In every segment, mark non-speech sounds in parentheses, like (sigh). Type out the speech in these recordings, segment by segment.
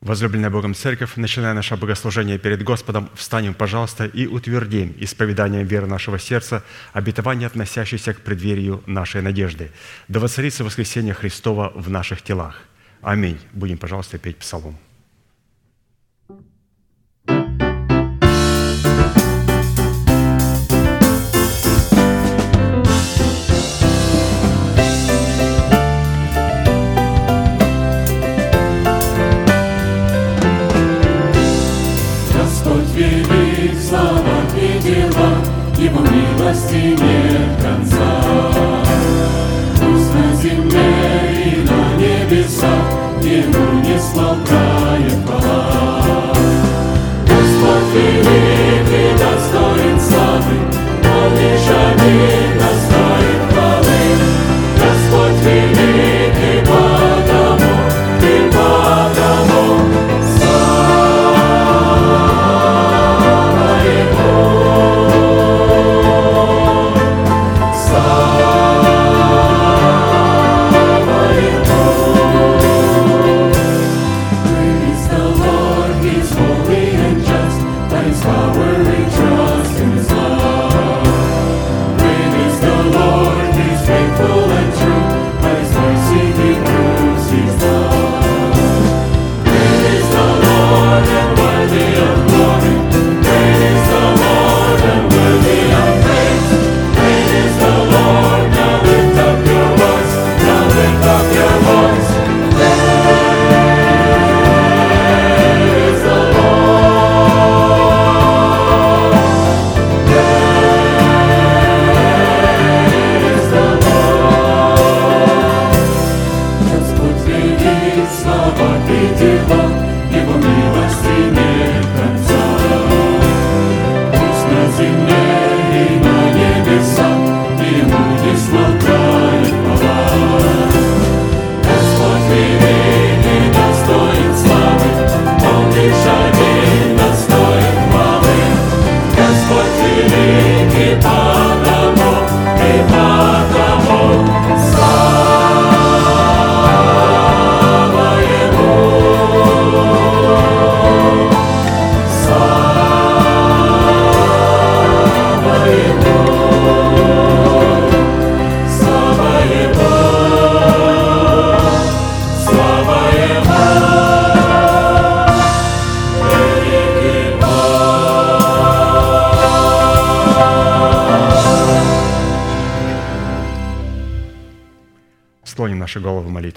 Возлюбленная Богом Церковь, начиная наше богослужение перед Господом, встанем, пожалуйста, и утвердим исповеданием веры нашего сердца обетование, относящееся к преддверию нашей надежды. Да воцарится воскресение Христова в наших телах. Аминь. Будем, пожалуйста, петь псалом. Ему не смолкает хвала. Господь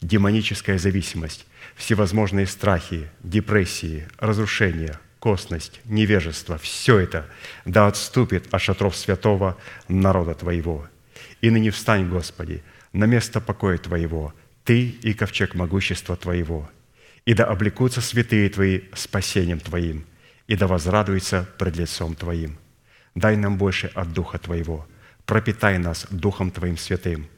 демоническая зависимость, всевозможные страхи, депрессии, разрушения, косность, невежество – все это да отступит от шатров святого народа Твоего. И ныне встань, Господи, на место покоя Твоего, Ты и ковчег могущества Твоего, и да облекутся святые Твои спасением Твоим, и да возрадуются пред лицом Твоим. Дай нам больше от Духа Твоего, пропитай нас Духом Твоим святым –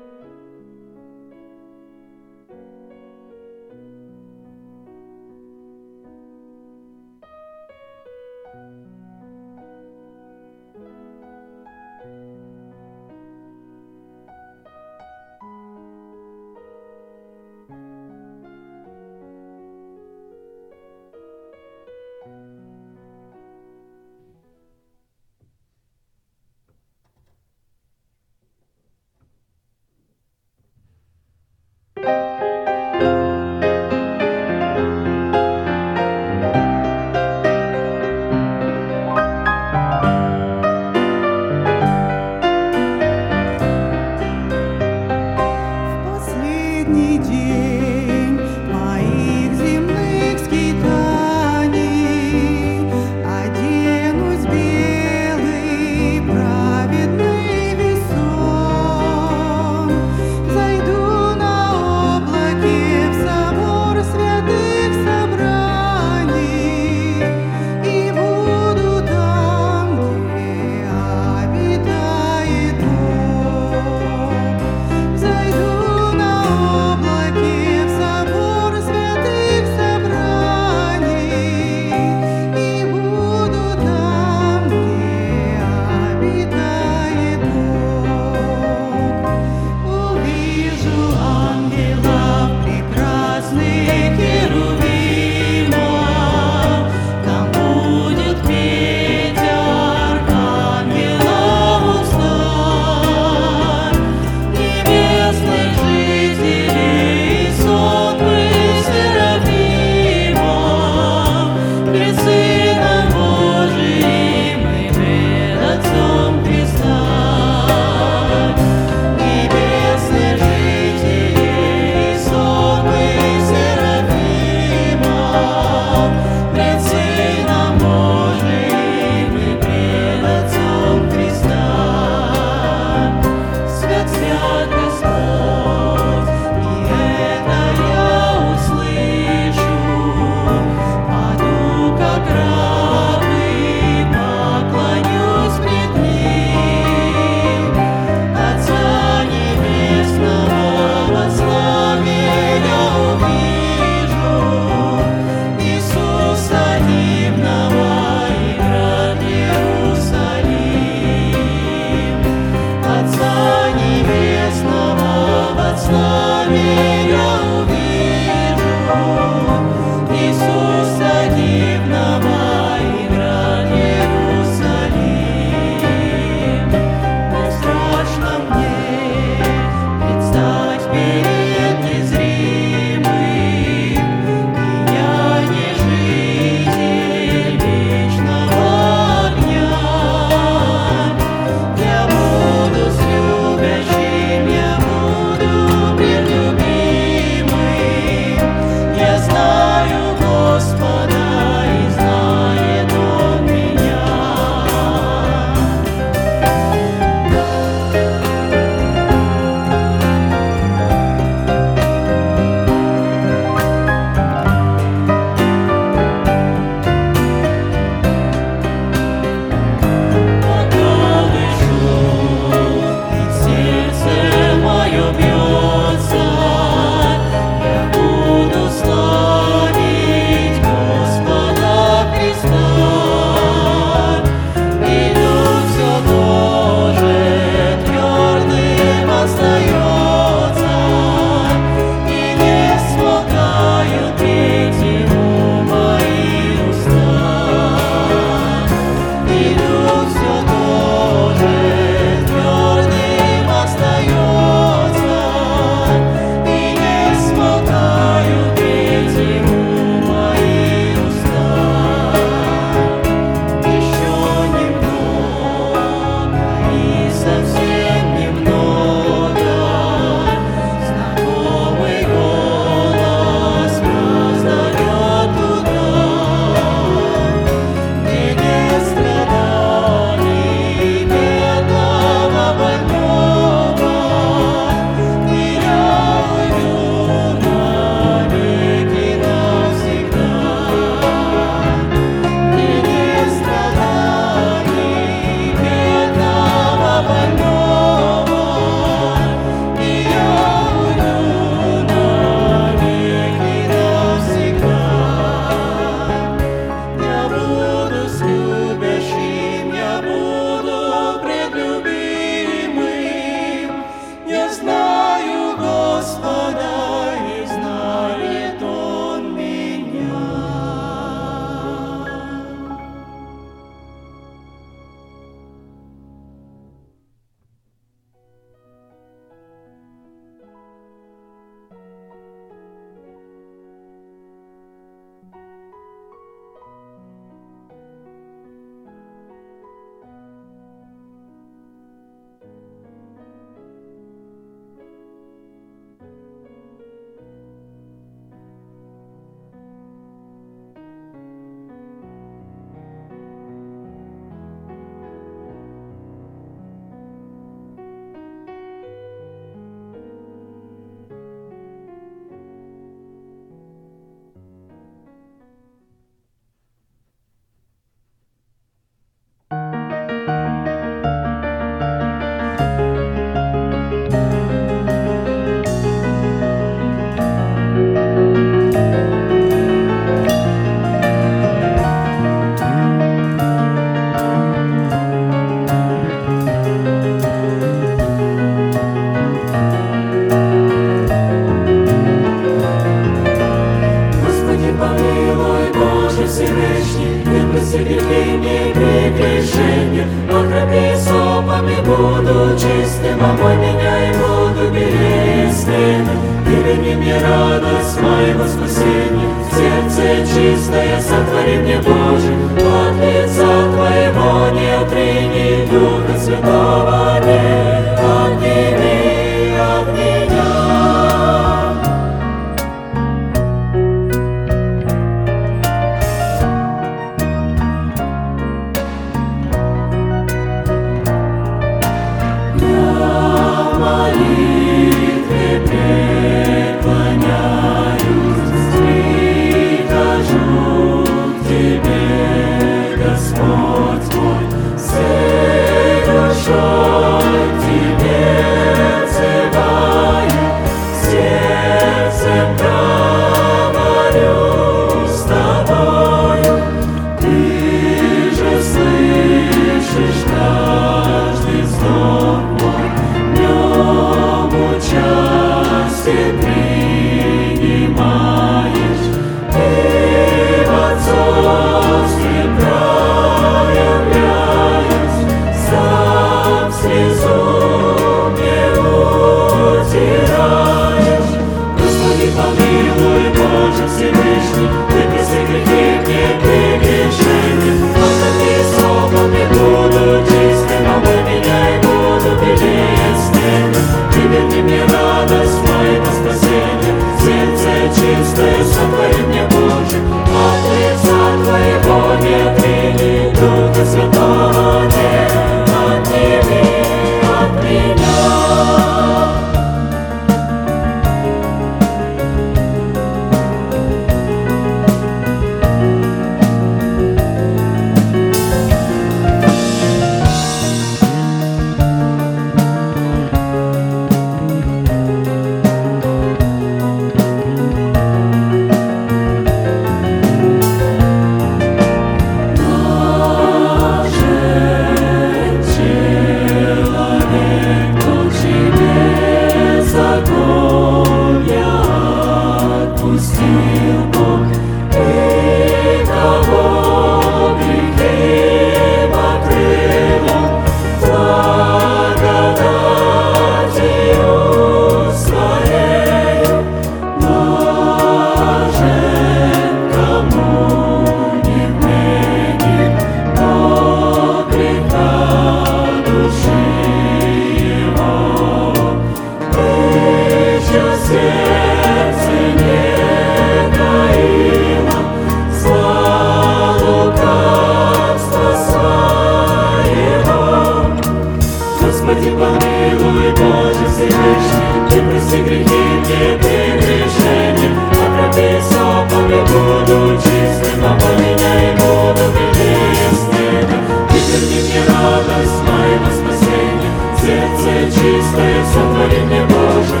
творение Божие,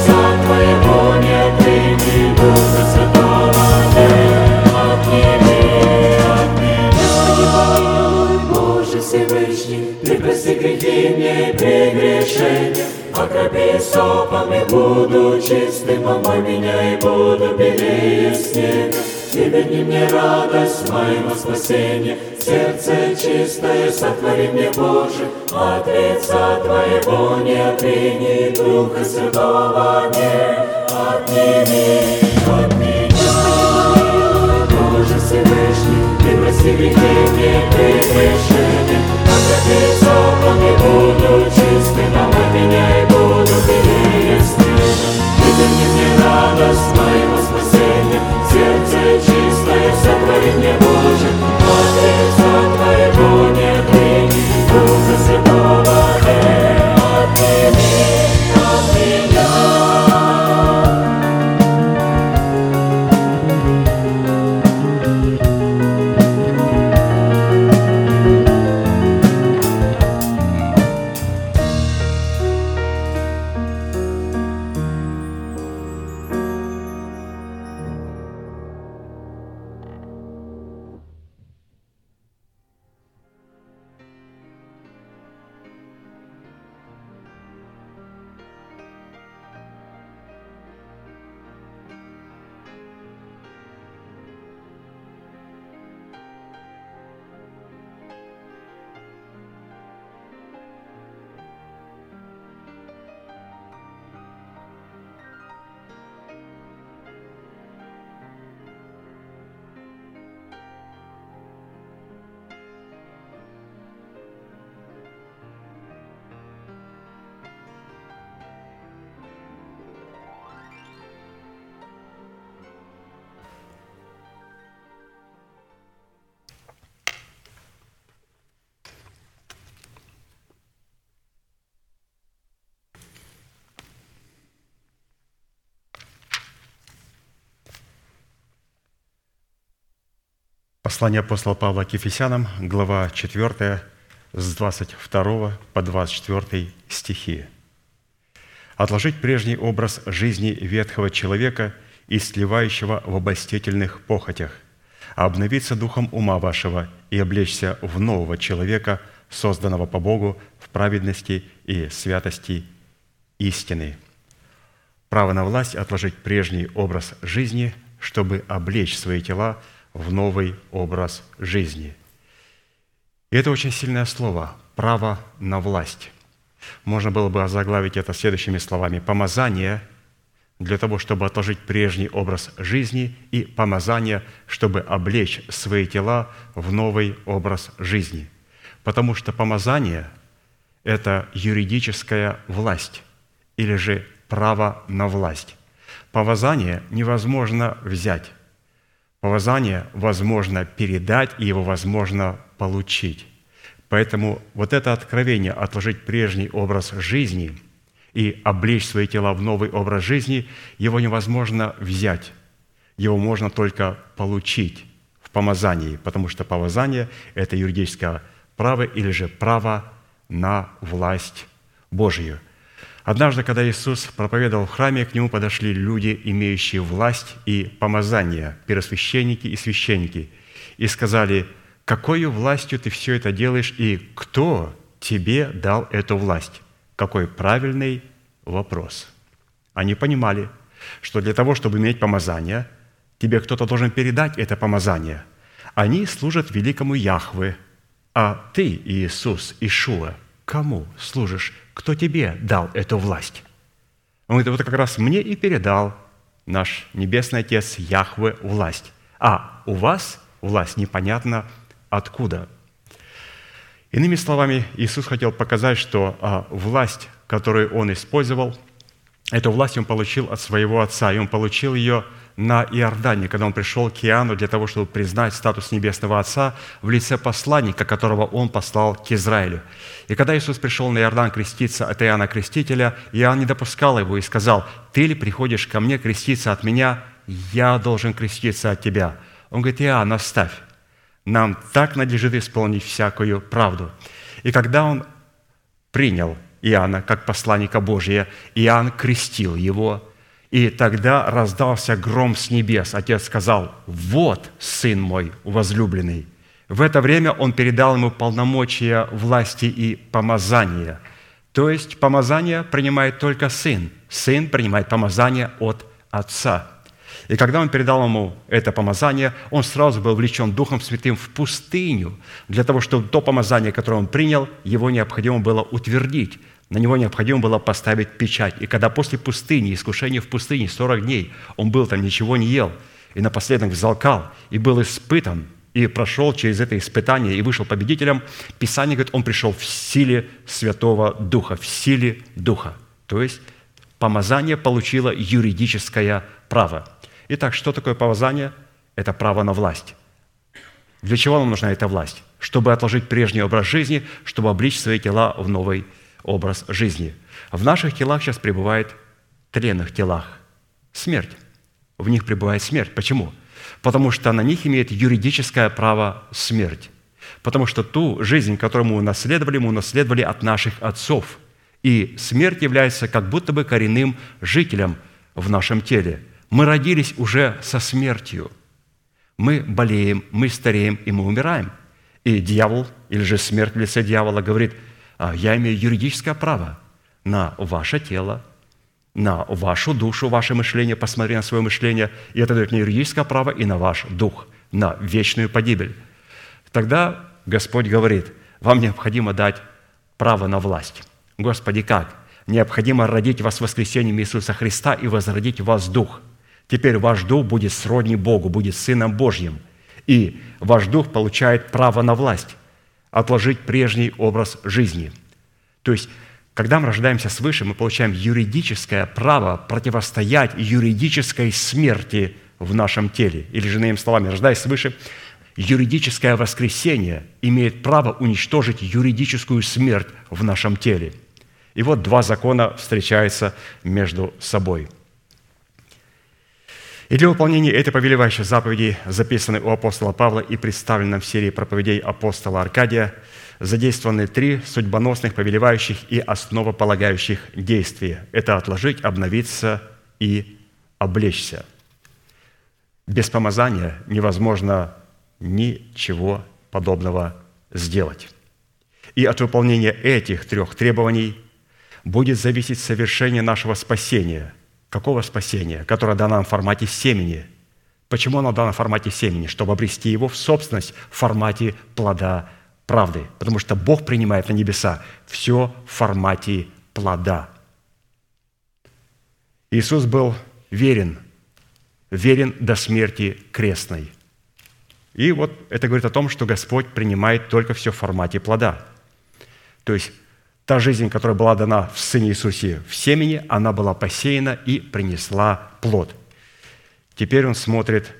Отца Твоего нет и не Духа Святого нет. Отними, отними, Боже Всевышний, Ты прости грехи мне и прегрешения, Окропи сопами буду чистым, а омой меня и буду белее снега. Тебе не мне радость моего спасения, Сердце чистое сотвори мне, Боже, От лица Твоего не отвини, Духа Святого не отними от меня. Боже Всевышний, Ты прости грехи не Ты греши мне, От таких не буду Благодарение Боже Послание апостола Павла к Ефесянам, глава 4, с 22 по 24 стихи. «Отложить прежний образ жизни ветхого человека и сливающего в обольстительных похотях, обновиться духом ума вашего и облечься в нового человека, созданного по Богу в праведности и святости истины». Право на власть отложить прежний образ жизни, чтобы облечь свои тела – в новый образ жизни. И это очень сильное слово – право на власть. Можно было бы озаглавить это следующими словами. Помазание для того, чтобы отложить прежний образ жизни и помазание, чтобы облечь свои тела в новый образ жизни. Потому что помазание – это юридическая власть или же право на власть. Помазание невозможно взять Помазание возможно передать, и его возможно получить. Поэтому вот это откровение отложить прежний образ жизни и облечь свои тела в новый образ жизни, его невозможно взять. Его можно только получить в помазании, потому что помазание – это юридическое право или же право на власть Божию – Однажды, когда Иисус проповедовал в храме, к нему подошли люди, имеющие власть и помазание, первосвященники и священники, и сказали, «Какой властью ты все это делаешь, и кто тебе дал эту власть?» Какой правильный вопрос. Они понимали, что для того, чтобы иметь помазание, тебе кто-то должен передать это помазание. Они служат великому Яхве, а ты, Иисус, Ишуа, кому служишь кто тебе дал эту власть? Он говорит, вот как раз мне и передал наш Небесный Отец Яхве власть. А у вас власть непонятно откуда. Иными словами, Иисус хотел показать, что а, власть, которую Он использовал, эту власть Он получил от Своего Отца, и Он получил ее – на Иордане, когда он пришел к Иоанну для того, чтобы признать статус Небесного Отца в лице посланника, которого он послал к Израилю. И когда Иисус пришел на Иордан креститься от Иоанна Крестителя, Иоанн не допускал его и сказал, «Ты ли приходишь ко мне креститься от меня? Я должен креститься от тебя». Он говорит, «Иоанн, оставь. Нам так надлежит исполнить всякую правду». И когда он принял Иоанна как посланника Божия, Иоанн крестил его – и тогда раздался гром с небес. Отец сказал, вот сын мой возлюбленный. В это время он передал ему полномочия власти и помазания. То есть помазание принимает только сын. Сын принимает помазание от отца. И когда он передал ему это помазание, он сразу был влечен Духом Святым в пустыню, для того, чтобы то помазание, которое он принял, его необходимо было утвердить на него необходимо было поставить печать. И когда после пустыни, искушения в пустыне 40 дней, он был там, ничего не ел, и напоследок взалкал, и был испытан, и прошел через это испытание, и вышел победителем, Писание говорит, он пришел в силе Святого Духа, в силе Духа. То есть помазание получило юридическое право. Итак, что такое помазание? Это право на власть. Для чего нам нужна эта власть? Чтобы отложить прежний образ жизни, чтобы обличь свои тела в новый образ жизни. В наших телах сейчас пребывает тленных телах смерть. В них пребывает смерть. Почему? Потому что на них имеет юридическое право смерть. Потому что ту жизнь, которую мы унаследовали, мы унаследовали от наших отцов. И смерть является как будто бы коренным жителем в нашем теле. Мы родились уже со смертью. Мы болеем, мы стареем и мы умираем. И дьявол, или же смерть в лице дьявола говорит – я имею юридическое право на ваше тело, на вашу душу, ваше мышление, посмотри на свое мышление, и это дает мне юридическое право и на ваш дух, на вечную погибель. Тогда Господь говорит, вам необходимо дать право на власть. Господи, как? Необходимо родить вас воскресением Иисуса Христа и возродить вас дух. Теперь ваш дух будет сродни Богу, будет Сыном Божьим. И ваш дух получает право на власть отложить прежний образ жизни. То есть, когда мы рождаемся свыше, мы получаем юридическое право противостоять юридической смерти в нашем теле. Или же, иными словами, рождаясь свыше, юридическое воскресение имеет право уничтожить юридическую смерть в нашем теле. И вот два закона встречаются между собой. И для выполнения этой повелевающей заповеди, записанной у апостола Павла и представленной в серии проповедей апостола Аркадия, задействованы три судьбоносных, повелевающих и основополагающих действия. Это отложить, обновиться и облечься. Без помазания невозможно ничего подобного сделать. И от выполнения этих трех требований будет зависеть совершение нашего спасения. Какого спасения? Которое дано нам в формате семени. Почему оно дано в формате семени? Чтобы обрести его в собственность в формате плода правды. Потому что Бог принимает на небеса все в формате плода. Иисус был верен, верен до смерти крестной. И вот это говорит о том, что Господь принимает только все в формате плода. То есть та жизнь, которая была дана в Сыне Иисусе в семени, она была посеяна и принесла плод. Теперь Он смотрит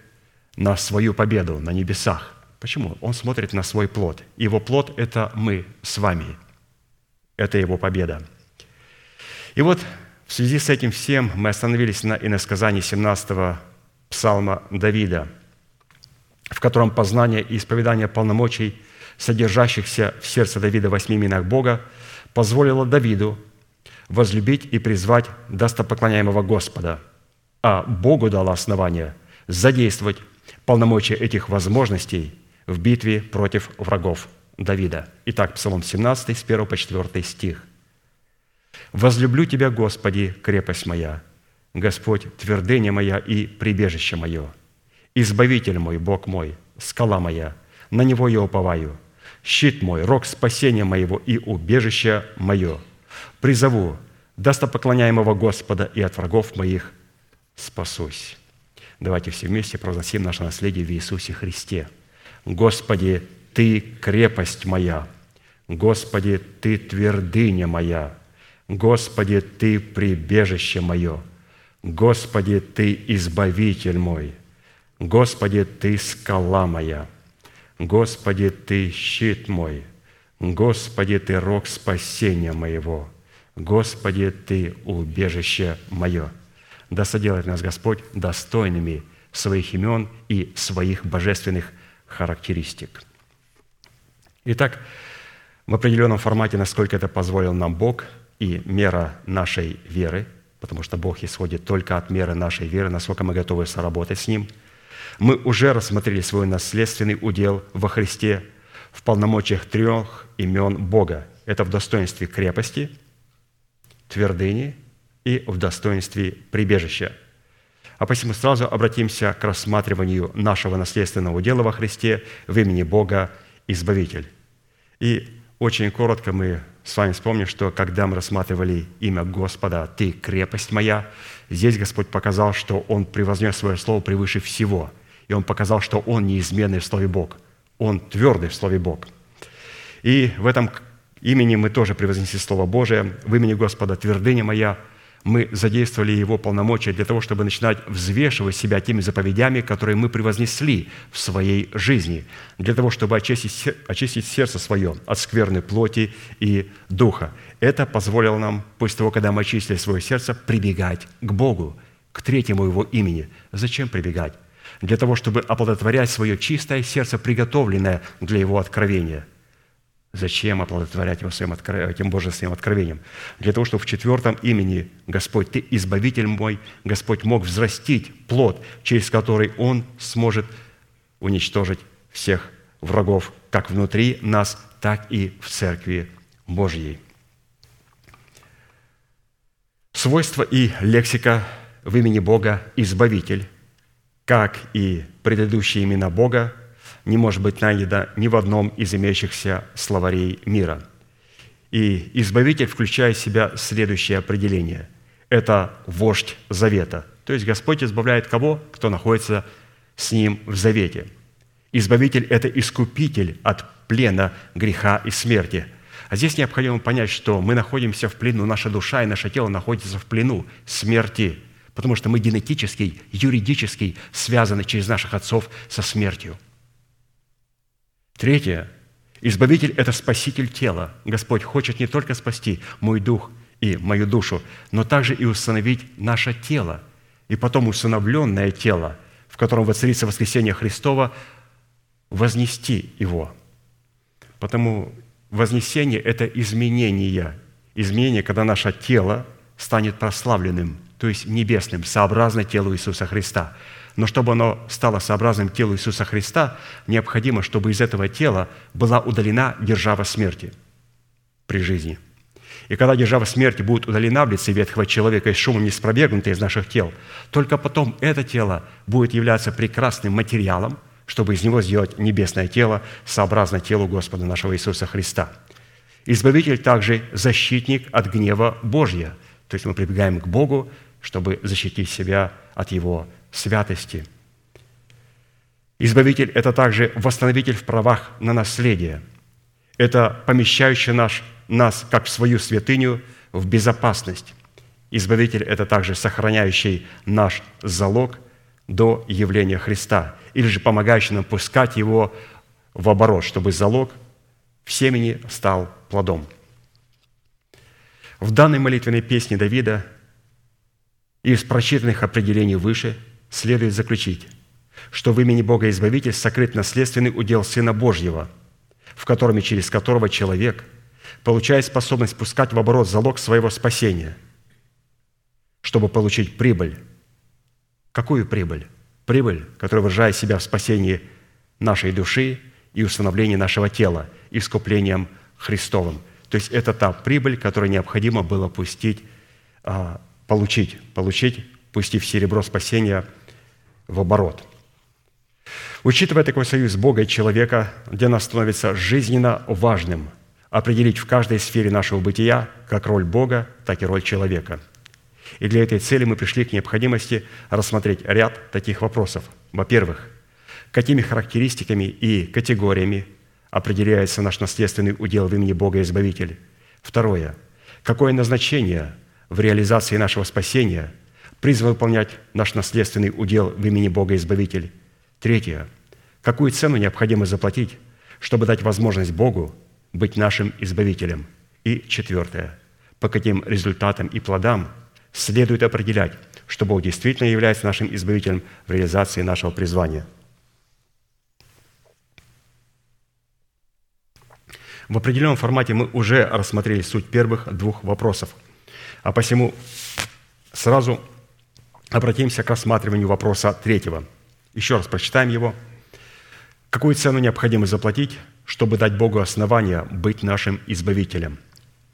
на свою победу на небесах. Почему? Он смотрит на свой плод. Его плод – это мы с вами. Это Его победа. И вот в связи с этим всем мы остановились на иносказании 17 псалма Давида, в котором познание и исповедание полномочий, содержащихся в сердце Давида восьми именах Бога, позволило Давиду возлюбить и призвать достопоклоняемого Господа, а Богу дало основание задействовать полномочия этих возможностей в битве против врагов Давида. Итак, Псалом 17, с 1 по 4 стих. «Возлюблю Тебя, Господи, крепость моя, Господь, твердыня моя и прибежище мое, Избавитель мой, Бог мой, скала моя, на Него я уповаю – щит мой, рог спасения моего и убежище мое. Призову достопоклоняемого Господа и от врагов моих спасусь». Давайте все вместе провозгласим наше наследие в Иисусе Христе. «Господи, Ты крепость моя, Господи, Ты твердыня моя, Господи, Ты прибежище мое, Господи, Ты избавитель мой, Господи, Ты скала моя, Господи, Ты щит мой, Господи, Ты рог спасения моего, Господи, Ты убежище мое. Да соделает нас Господь достойными своих имен и своих божественных характеристик. Итак, в определенном формате, насколько это позволил нам Бог и мера нашей веры, потому что Бог исходит только от меры нашей веры, насколько мы готовы соработать с Ним – мы уже рассмотрели свой наследственный удел во Христе в полномочиях трех имен Бога. Это в достоинстве крепости, твердыни и в достоинстве прибежища. А посему сразу обратимся к рассматриванию нашего наследственного удела во Христе в имени Бога Избавитель. И очень коротко мы с вами вспомним, что когда мы рассматривали имя Господа «Ты крепость моя», здесь Господь показал, что Он превознес свое слово превыше всего – и он показал, что он неизменный в Слове Бог. Он твердый в Слове Бог. И в этом имени мы тоже превознесли Слово Божие. В имени Господа твердыня моя мы задействовали Его полномочия для того, чтобы начинать взвешивать себя теми заповедями, которые мы превознесли в своей жизни, для того, чтобы очистить, очистить сердце свое от скверной плоти и духа. Это позволило нам, после того, когда мы очистили свое сердце, прибегать к Богу, к третьему Его имени. Зачем прибегать? Для того, чтобы оплодотворять свое чистое сердце, приготовленное для Его откровения. Зачем оплодотворять его своим этим божественным откровением? Для того, чтобы в четвертом имени Господь, Ты избавитель мой, Господь мог взрастить плод, через который Он сможет уничтожить всех врагов, как внутри нас, так и в Церкви Божьей. Свойства и лексика в имени Бога – Избавитель – как и предыдущие имена Бога, не может быть найдено ни в одном из имеющихся словарей мира. И избавитель включает в себя следующее определение. Это вождь завета. То есть Господь избавляет кого? Кто находится с Ним в завете. Избавитель – это искупитель от плена греха и смерти. А здесь необходимо понять, что мы находимся в плену, наша душа и наше тело находятся в плену смерти – потому что мы генетически, юридически связаны через наших отцов со смертью. Третье. Избавитель – это спаситель тела. Господь хочет не только спасти мой дух и мою душу, но также и установить наше тело. и потом усыновленное тело, в котором воцарится воскресение Христова, вознести его. Потому вознесение – это изменение. Изменение, когда наше тело станет прославленным, то есть небесным, сообразно телу Иисуса Христа. Но чтобы оно стало сообразным телу Иисуса Христа, необходимо, чтобы из этого тела была удалена держава смерти при жизни – и когда держава смерти будет удалена в лице ветхого человека и шумом не спровергнута из наших тел, только потом это тело будет являться прекрасным материалом, чтобы из него сделать небесное тело, сообразно телу Господа нашего Иисуса Христа. Избавитель также защитник от гнева Божья. То есть мы прибегаем к Богу, чтобы защитить себя от Его святости. Избавитель – это также восстановитель в правах на наследие. Это помещающий наш нас, как в свою святыню, в безопасность. Избавитель – это также сохраняющий наш залог до явления Христа, или же помогающий нам пускать его в оборот, чтобы залог в семени стал плодом. В данной молитвенной песне Давида из прочитанных определений выше следует заключить, что в имени Бога Избавитель сокрыт наследственный удел Сына Божьего, в котором и через которого человек – получает способность пускать в оборот залог своего спасения, чтобы получить прибыль. Какую прибыль? Прибыль, которая выражает себя в спасении нашей души и установлении нашего тела, искуплением Христовым. То есть это та прибыль, которую необходимо было пустить, а, получить, получить, пустив серебро спасения в оборот. Учитывая такой союз Бога и человека, для нас становится жизненно важным – определить в каждой сфере нашего бытия как роль Бога, так и роль человека. И для этой цели мы пришли к необходимости рассмотреть ряд таких вопросов. Во-первых, какими характеристиками и категориями определяется наш наследственный удел в имени Бога Избавитель. Второе. Какое назначение в реализации нашего спасения призван выполнять наш наследственный удел в имени Бога Избавитель. Третье. Какую цену необходимо заплатить, чтобы дать возможность Богу быть нашим избавителем. И четвертое. По каким результатам и плодам следует определять, что Бог действительно является нашим избавителем в реализации нашего призвания. В определенном формате мы уже рассмотрели суть первых двух вопросов. А посему сразу обратимся к рассматриванию вопроса третьего. Еще раз прочитаем его. Какую цену необходимо заплатить, чтобы дать Богу основания быть нашим избавителем?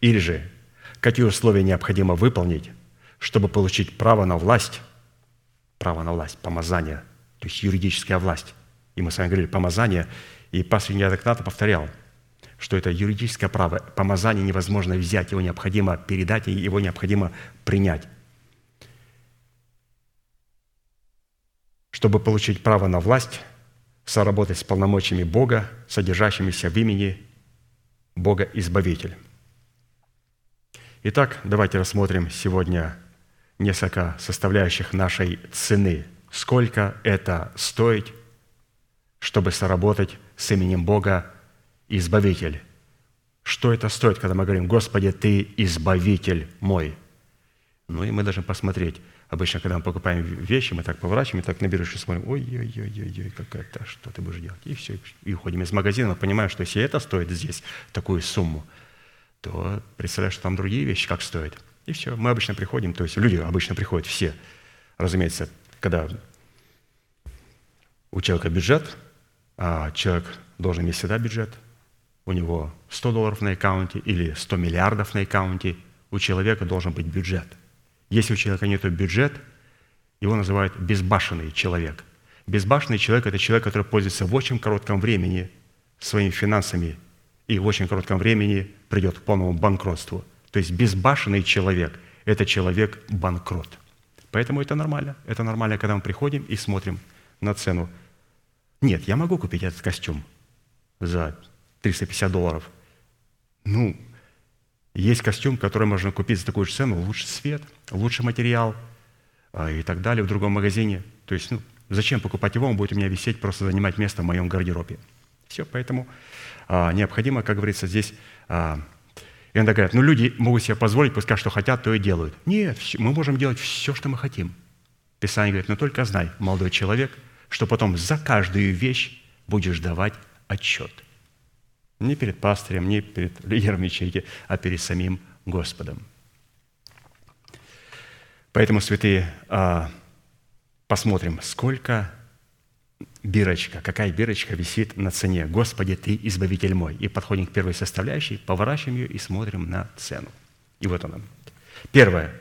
Или же, какие условия необходимо выполнить, чтобы получить право на власть, право на власть, помазание, то есть юридическая власть. И мы с вами говорили помазание, и пастор неоднократно повторял, что это юридическое право. Помазание невозможно взять, его необходимо передать, и его необходимо принять. Чтобы получить право на власть – соработать с полномочиями Бога, содержащимися в имени Бога Избавитель. Итак, давайте рассмотрим сегодня несколько составляющих нашей цены. Сколько это стоит, чтобы соработать с именем Бога Избавитель? Что это стоит, когда мы говорим, Господи, Ты Избавитель мой? Ну и мы должны посмотреть – Обычно, когда мы покупаем вещи, мы так поворачиваем, так на биржу смотрим, ой-ой-ой-ой, какая-то, что ты будешь делать? И все, и уходим из магазина, понимаем, что если это стоит здесь такую сумму, то представляешь, что там другие вещи как стоят. И все, мы обычно приходим, то есть люди обычно приходят все, разумеется, когда у человека бюджет, а человек должен иметь всегда бюджет, у него 100 долларов на аккаунте или 100 миллиардов на аккаунте, у человека должен быть бюджет – если у человека нет бюджета, его называют безбашенный человек. Безбашенный человек – это человек, который пользуется в очень коротком времени своими финансами и в очень коротком времени придет к полному банкротству. То есть безбашенный человек – это человек-банкрот. Поэтому это нормально. Это нормально, когда мы приходим и смотрим на цену. Нет, я могу купить этот костюм за 350 долларов. Ну, есть костюм, который можно купить за такую же цену, лучше цвет, лучший материал а, и так далее в другом магазине. То есть, ну, зачем покупать его, он будет у меня висеть, просто занимать место в моем гардеробе. Все, поэтому а, необходимо, как говорится, здесь... А, иногда говорят, ну, люди могут себе позволить, пускай что хотят, то и делают. Нет, мы можем делать все, что мы хотим. Писание говорит, но только знай, молодой человек, что потом за каждую вещь будешь давать отчет. Не перед пастырем, не перед лидером ячейки, а перед самим Господом. Поэтому, святые, а, посмотрим, сколько бирочка, какая бирочка висит на цене. «Господи, Ты избавитель мой». И подходим к первой составляющей, поворачиваем ее и смотрим на цену. И вот она. Первое.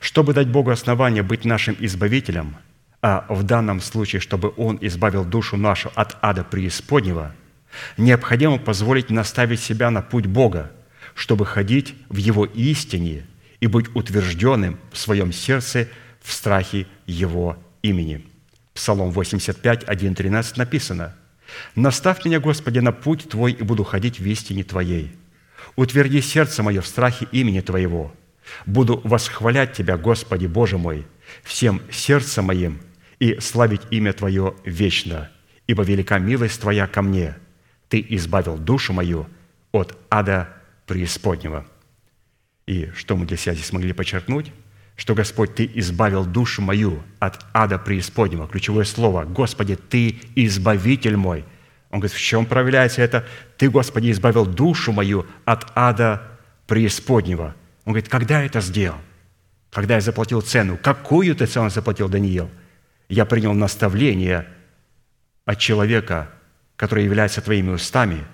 Чтобы дать Богу основание быть нашим избавителем, а в данном случае, чтобы Он избавил душу нашу от ада преисподнего, необходимо позволить наставить себя на путь Бога, чтобы ходить в Его истине и быть утвержденным в своем сердце в страхе Его имени – Псалом 85, 1, 13 написано, «Наставь меня, Господи, на путь Твой, и буду ходить в истине Твоей. Утверди сердце мое в страхе имени Твоего. Буду восхвалять Тебя, Господи, Боже мой, всем сердцем моим и славить имя Твое вечно, ибо велика милость Твоя ко мне. Ты избавил душу мою от ада преисподнего». И что мы для себя здесь смогли подчеркнуть? что, Господь, Ты избавил душу мою от ада преисподнего. Ключевое слово «Господи, Ты избавитель мой». Он говорит, в чем проявляется это? Ты, Господи, избавил душу мою от ада преисподнего. Он говорит, когда я это сделал? Когда я заплатил цену? Какую ты цену заплатил, Даниил? Я принял наставление от человека, который является Твоими устами,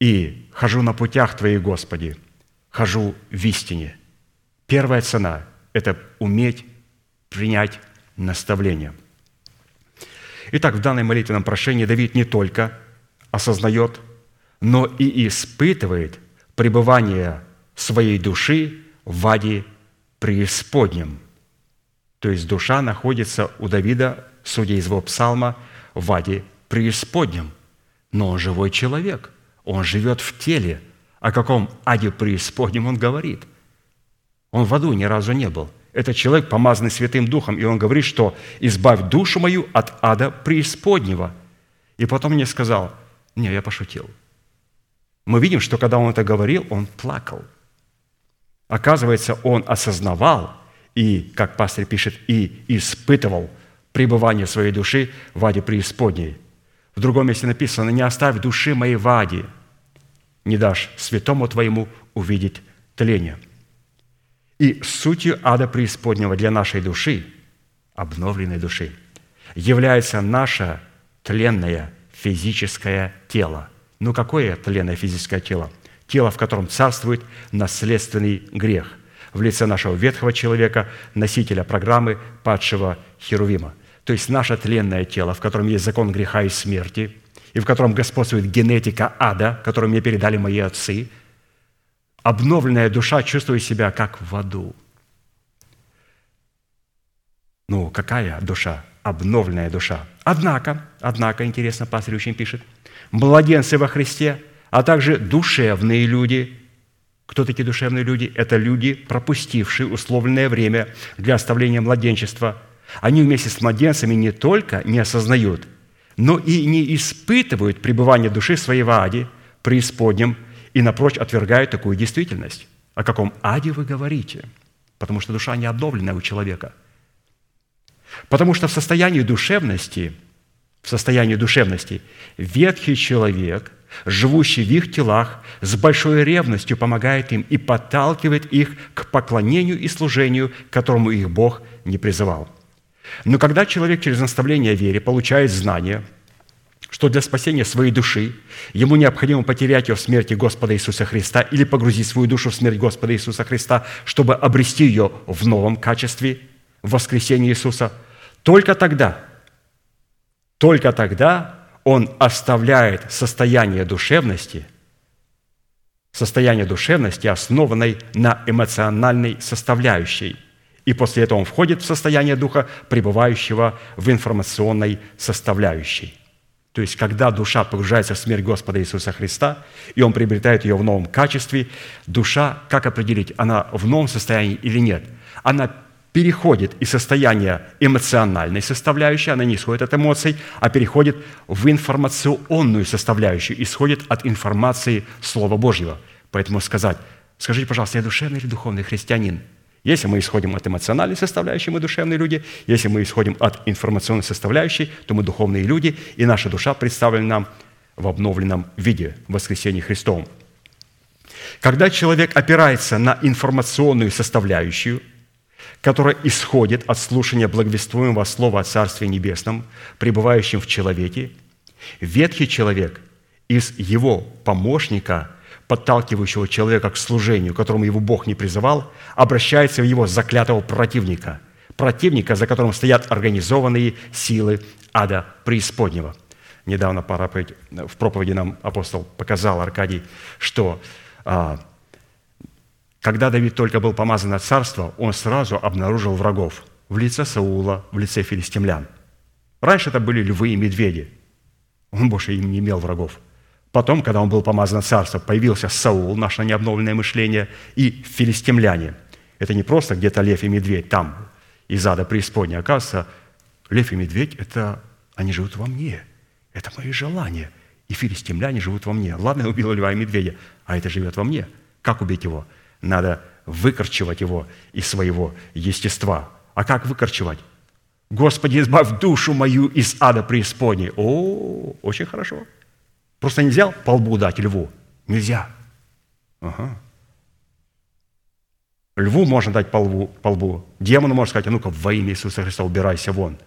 и хожу на путях Твоих, Господи, хожу в истине – Первая цена – это уметь принять наставление. Итак, в данной молитвенном прошении Давид не только осознает, но и испытывает пребывание своей души в аде преисподнем. То есть душа находится у Давида, судя из его псалма, в аде преисподнем. Но он живой человек, он живет в теле. О каком аде преисподнем он говорит? Он в аду ни разу не был. Это человек, помазанный Святым Духом, и он говорит, что «избавь душу мою от ада преисподнего». И потом мне сказал, не, я пошутил. Мы видим, что когда он это говорил, он плакал. Оказывается, он осознавал и, как пастор пишет, и испытывал пребывание своей души в аде преисподней. В другом месте написано, «Не оставь души моей в аде, не дашь святому твоему увидеть тление». И сутью ада преисподнего для нашей души, обновленной души, является наше тленное физическое тело. Ну какое тленное физическое тело? Тело, в котором царствует наследственный грех в лице нашего ветхого человека, носителя программы падшего Херувима. То есть наше тленное тело, в котором есть закон греха и смерти, и в котором господствует генетика ада, которую мне передали мои отцы – обновленная душа чувствует себя как в аду. Ну, какая душа? Обновленная душа. Однако, однако, интересно, пастор очень пишет, младенцы во Христе, а также душевные люди. Кто такие душевные люди? Это люди, пропустившие условленное время для оставления младенчества. Они вместе с младенцами не только не осознают, но и не испытывают пребывание души своей в аде, преисподнем – и напрочь отвергают такую действительность. О каком аде вы говорите? Потому что душа не обновленная у человека. Потому что в состоянии душевности, в состоянии душевности ветхий человек, живущий в их телах, с большой ревностью помогает им и подталкивает их к поклонению и служению, которому их Бог не призывал. Но когда человек через наставление вере получает знания – что для спасения своей души ему необходимо потерять ее в смерти Господа Иисуса Христа или погрузить свою душу в смерть Господа Иисуса Христа, чтобы обрести ее в новом качестве, в воскресении Иисуса, только тогда, только тогда он оставляет состояние душевности, состояние душевности, основанной на эмоциональной составляющей. И после этого он входит в состояние духа, пребывающего в информационной составляющей. То есть, когда душа погружается в смерть Господа Иисуса Христа, и Он приобретает ее в новом качестве, душа, как определить, она в новом состоянии или нет? Она переходит из состояния эмоциональной составляющей, она не исходит от эмоций, а переходит в информационную составляющую, исходит от информации Слова Божьего. Поэтому сказать, скажите, пожалуйста, я душевный или духовный христианин? Если мы исходим от эмоциональной составляющей, мы душевные люди. Если мы исходим от информационной составляющей, то мы духовные люди, и наша душа представлена нам в обновленном виде в воскресении Христовом. Когда человек опирается на информационную составляющую, которая исходит от слушания благовествуемого слова о Царстве Небесном, пребывающем в человеке, ветхий человек из его помощника, подталкивающего человека к служению, которому его Бог не призывал, обращается в его заклятого противника, противника, за которым стоят организованные силы ада преисподнего. Недавно в проповеди нам апостол показал, Аркадий, что а, когда Давид только был помазан на царство, он сразу обнаружил врагов в лице Саула, в лице филистимлян. Раньше это были львы и медведи. Он больше им не имел врагов. Потом, когда он был помазан на царство, появился Саул, наше необновленное мышление, и филистимляне. Это не просто где-то лев и медведь там, из ада преисподней. Оказывается, лев и медведь – это они живут во мне. Это мои желания. И филистимляне живут во мне. Ладно, я (laughs) убил льва и медведя, а это живет во мне. Как убить его? – надо выкорчевать его из своего естества. А как выкорчевать? Господи, избавь душу мою из ада преисподней. О, очень хорошо. Просто нельзя по лбу дать льву. Нельзя. Ага. Льву можно дать по лбу, по лбу. Демону можно сказать, а ну-ка, во имя Иисуса Христа убирайся вон.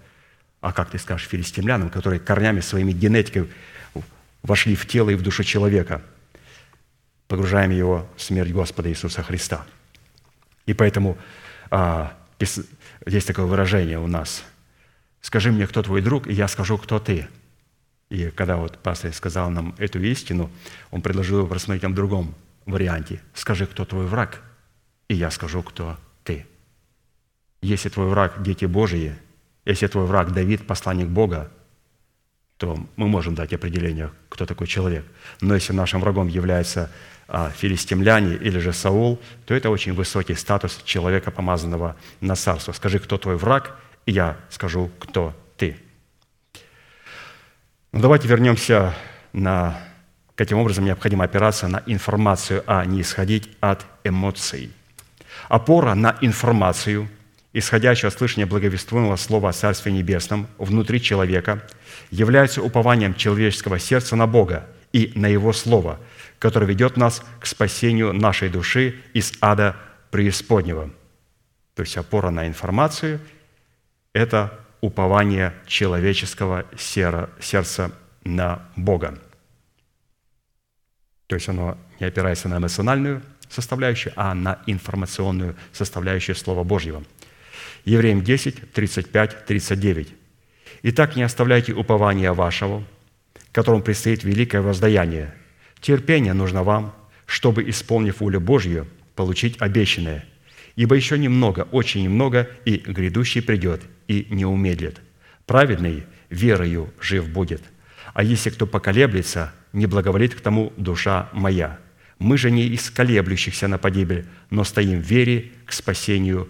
А как ты скажешь филистимлянам, которые корнями своими генетикой вошли в тело и в душу человека – погружаем его в смерть Господа Иисуса Христа. И поэтому а, есть такое выражение у нас. «Скажи мне, кто твой друг, и я скажу, кто ты». И когда вот пастор сказал нам эту истину, он предложил его рассмотреть в другом варианте. «Скажи, кто твой враг, и я скажу, кто ты». Если твой враг – дети Божьи, если твой враг – Давид, посланник Бога, то мы можем дать определение, кто такой человек. Но если нашим врагом является а, филистимляне или же Саул, то это очень высокий статус человека, помазанного на царство. Скажи, кто твой враг, и я скажу, кто ты. Ну, давайте вернемся на... Каким образом необходимо опираться на информацию, а не исходить от эмоций. Опора на информацию, исходящую от слышания благовествуемого слова о Царстве Небесном внутри человека, является упованием человеческого сердца на Бога и на Его Слово – который ведет нас к спасению нашей души из ада преисподнего. То есть опора на информацию – это упование человеческого сердца на Бога. То есть оно не опирается на эмоциональную составляющую, а на информационную составляющую Слова Божьего. Евреям 10, 35, 39. «Итак, не оставляйте упования вашего, которому предстоит великое воздаяние, Терпение нужно вам, чтобы, исполнив волю Божью, получить обещанное. Ибо еще немного, очень немного, и грядущий придет, и не умедлит. Праведный верою жив будет. А если кто поколеблется, не благоволит к тому душа моя. Мы же не из колеблющихся на погибель, но стоим в вере к спасению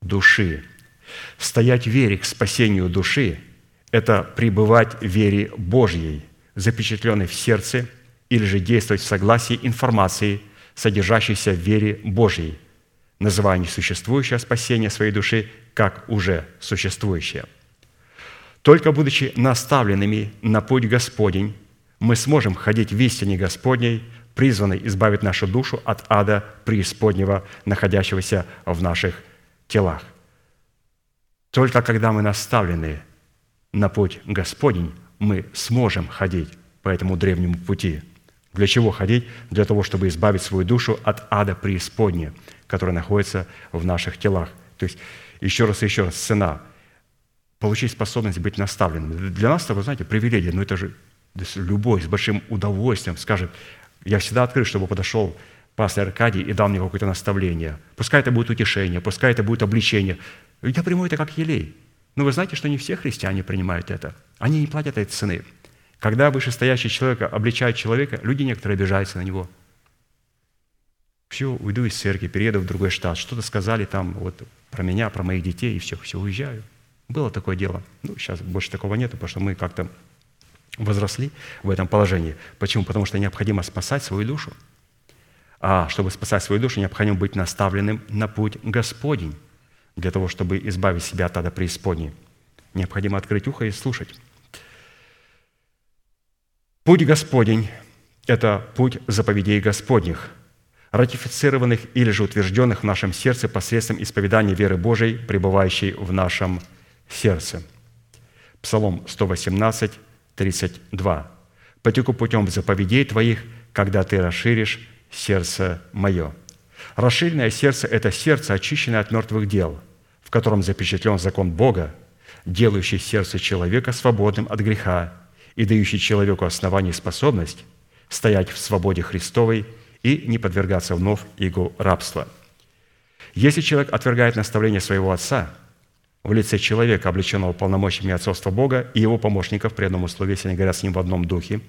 души. Стоять в вере к спасению души – это пребывать в вере Божьей, запечатленной в сердце – или же действовать в согласии информации, содержащейся в вере Божьей, называя несуществующее спасение своей души как уже существующее. Только будучи наставленными на путь Господень, мы сможем ходить в истине Господней, призванной избавить нашу душу от ада преисподнего, находящегося в наших телах. Только когда мы наставлены на путь Господень, мы сможем ходить по этому древнему пути – для чего ходить? Для того, чтобы избавить свою душу от ада преисподней, которая находится в наших телах. То есть, еще раз и еще раз, цена – получить способность быть наставленным. Для нас это, вы знаете, привилегия, но это же любой с большим удовольствием скажет, я всегда открыт, чтобы подошел пастор Аркадий и дал мне какое-то наставление. Пускай это будет утешение, пускай это будет обличение. Я приму это как елей. Но вы знаете, что не все христиане принимают это. Они не платят этой цены. Когда вышестоящий человек обличает человека, люди некоторые обижаются на него. Все, уйду из церкви, перееду в другой штат. Что-то сказали там вот про меня, про моих детей, и все, все, уезжаю. Было такое дело. Ну, сейчас больше такого нет, потому что мы как-то возросли в этом положении. Почему? Потому что необходимо спасать свою душу. А чтобы спасать свою душу, необходимо быть наставленным на путь Господень для того, чтобы избавить себя от ада преисподней. Необходимо открыть ухо и слушать. Путь Господень – это путь заповедей Господних, ратифицированных или же утвержденных в нашем сердце посредством исповедания веры Божией, пребывающей в нашем сердце. Псалом 118, 32. «Потеку путем заповедей Твоих, когда Ты расширишь сердце мое». Расширенное сердце – это сердце, очищенное от мертвых дел, в котором запечатлен закон Бога, делающий сердце человека свободным от греха и дающий человеку основание и способность стоять в свободе Христовой и не подвергаться вновь игу рабства. Если человек отвергает наставление своего отца в лице человека, облеченного полномочиями отцовства Бога, и его помощников при одном условии, если они говорят с ним в одном духе,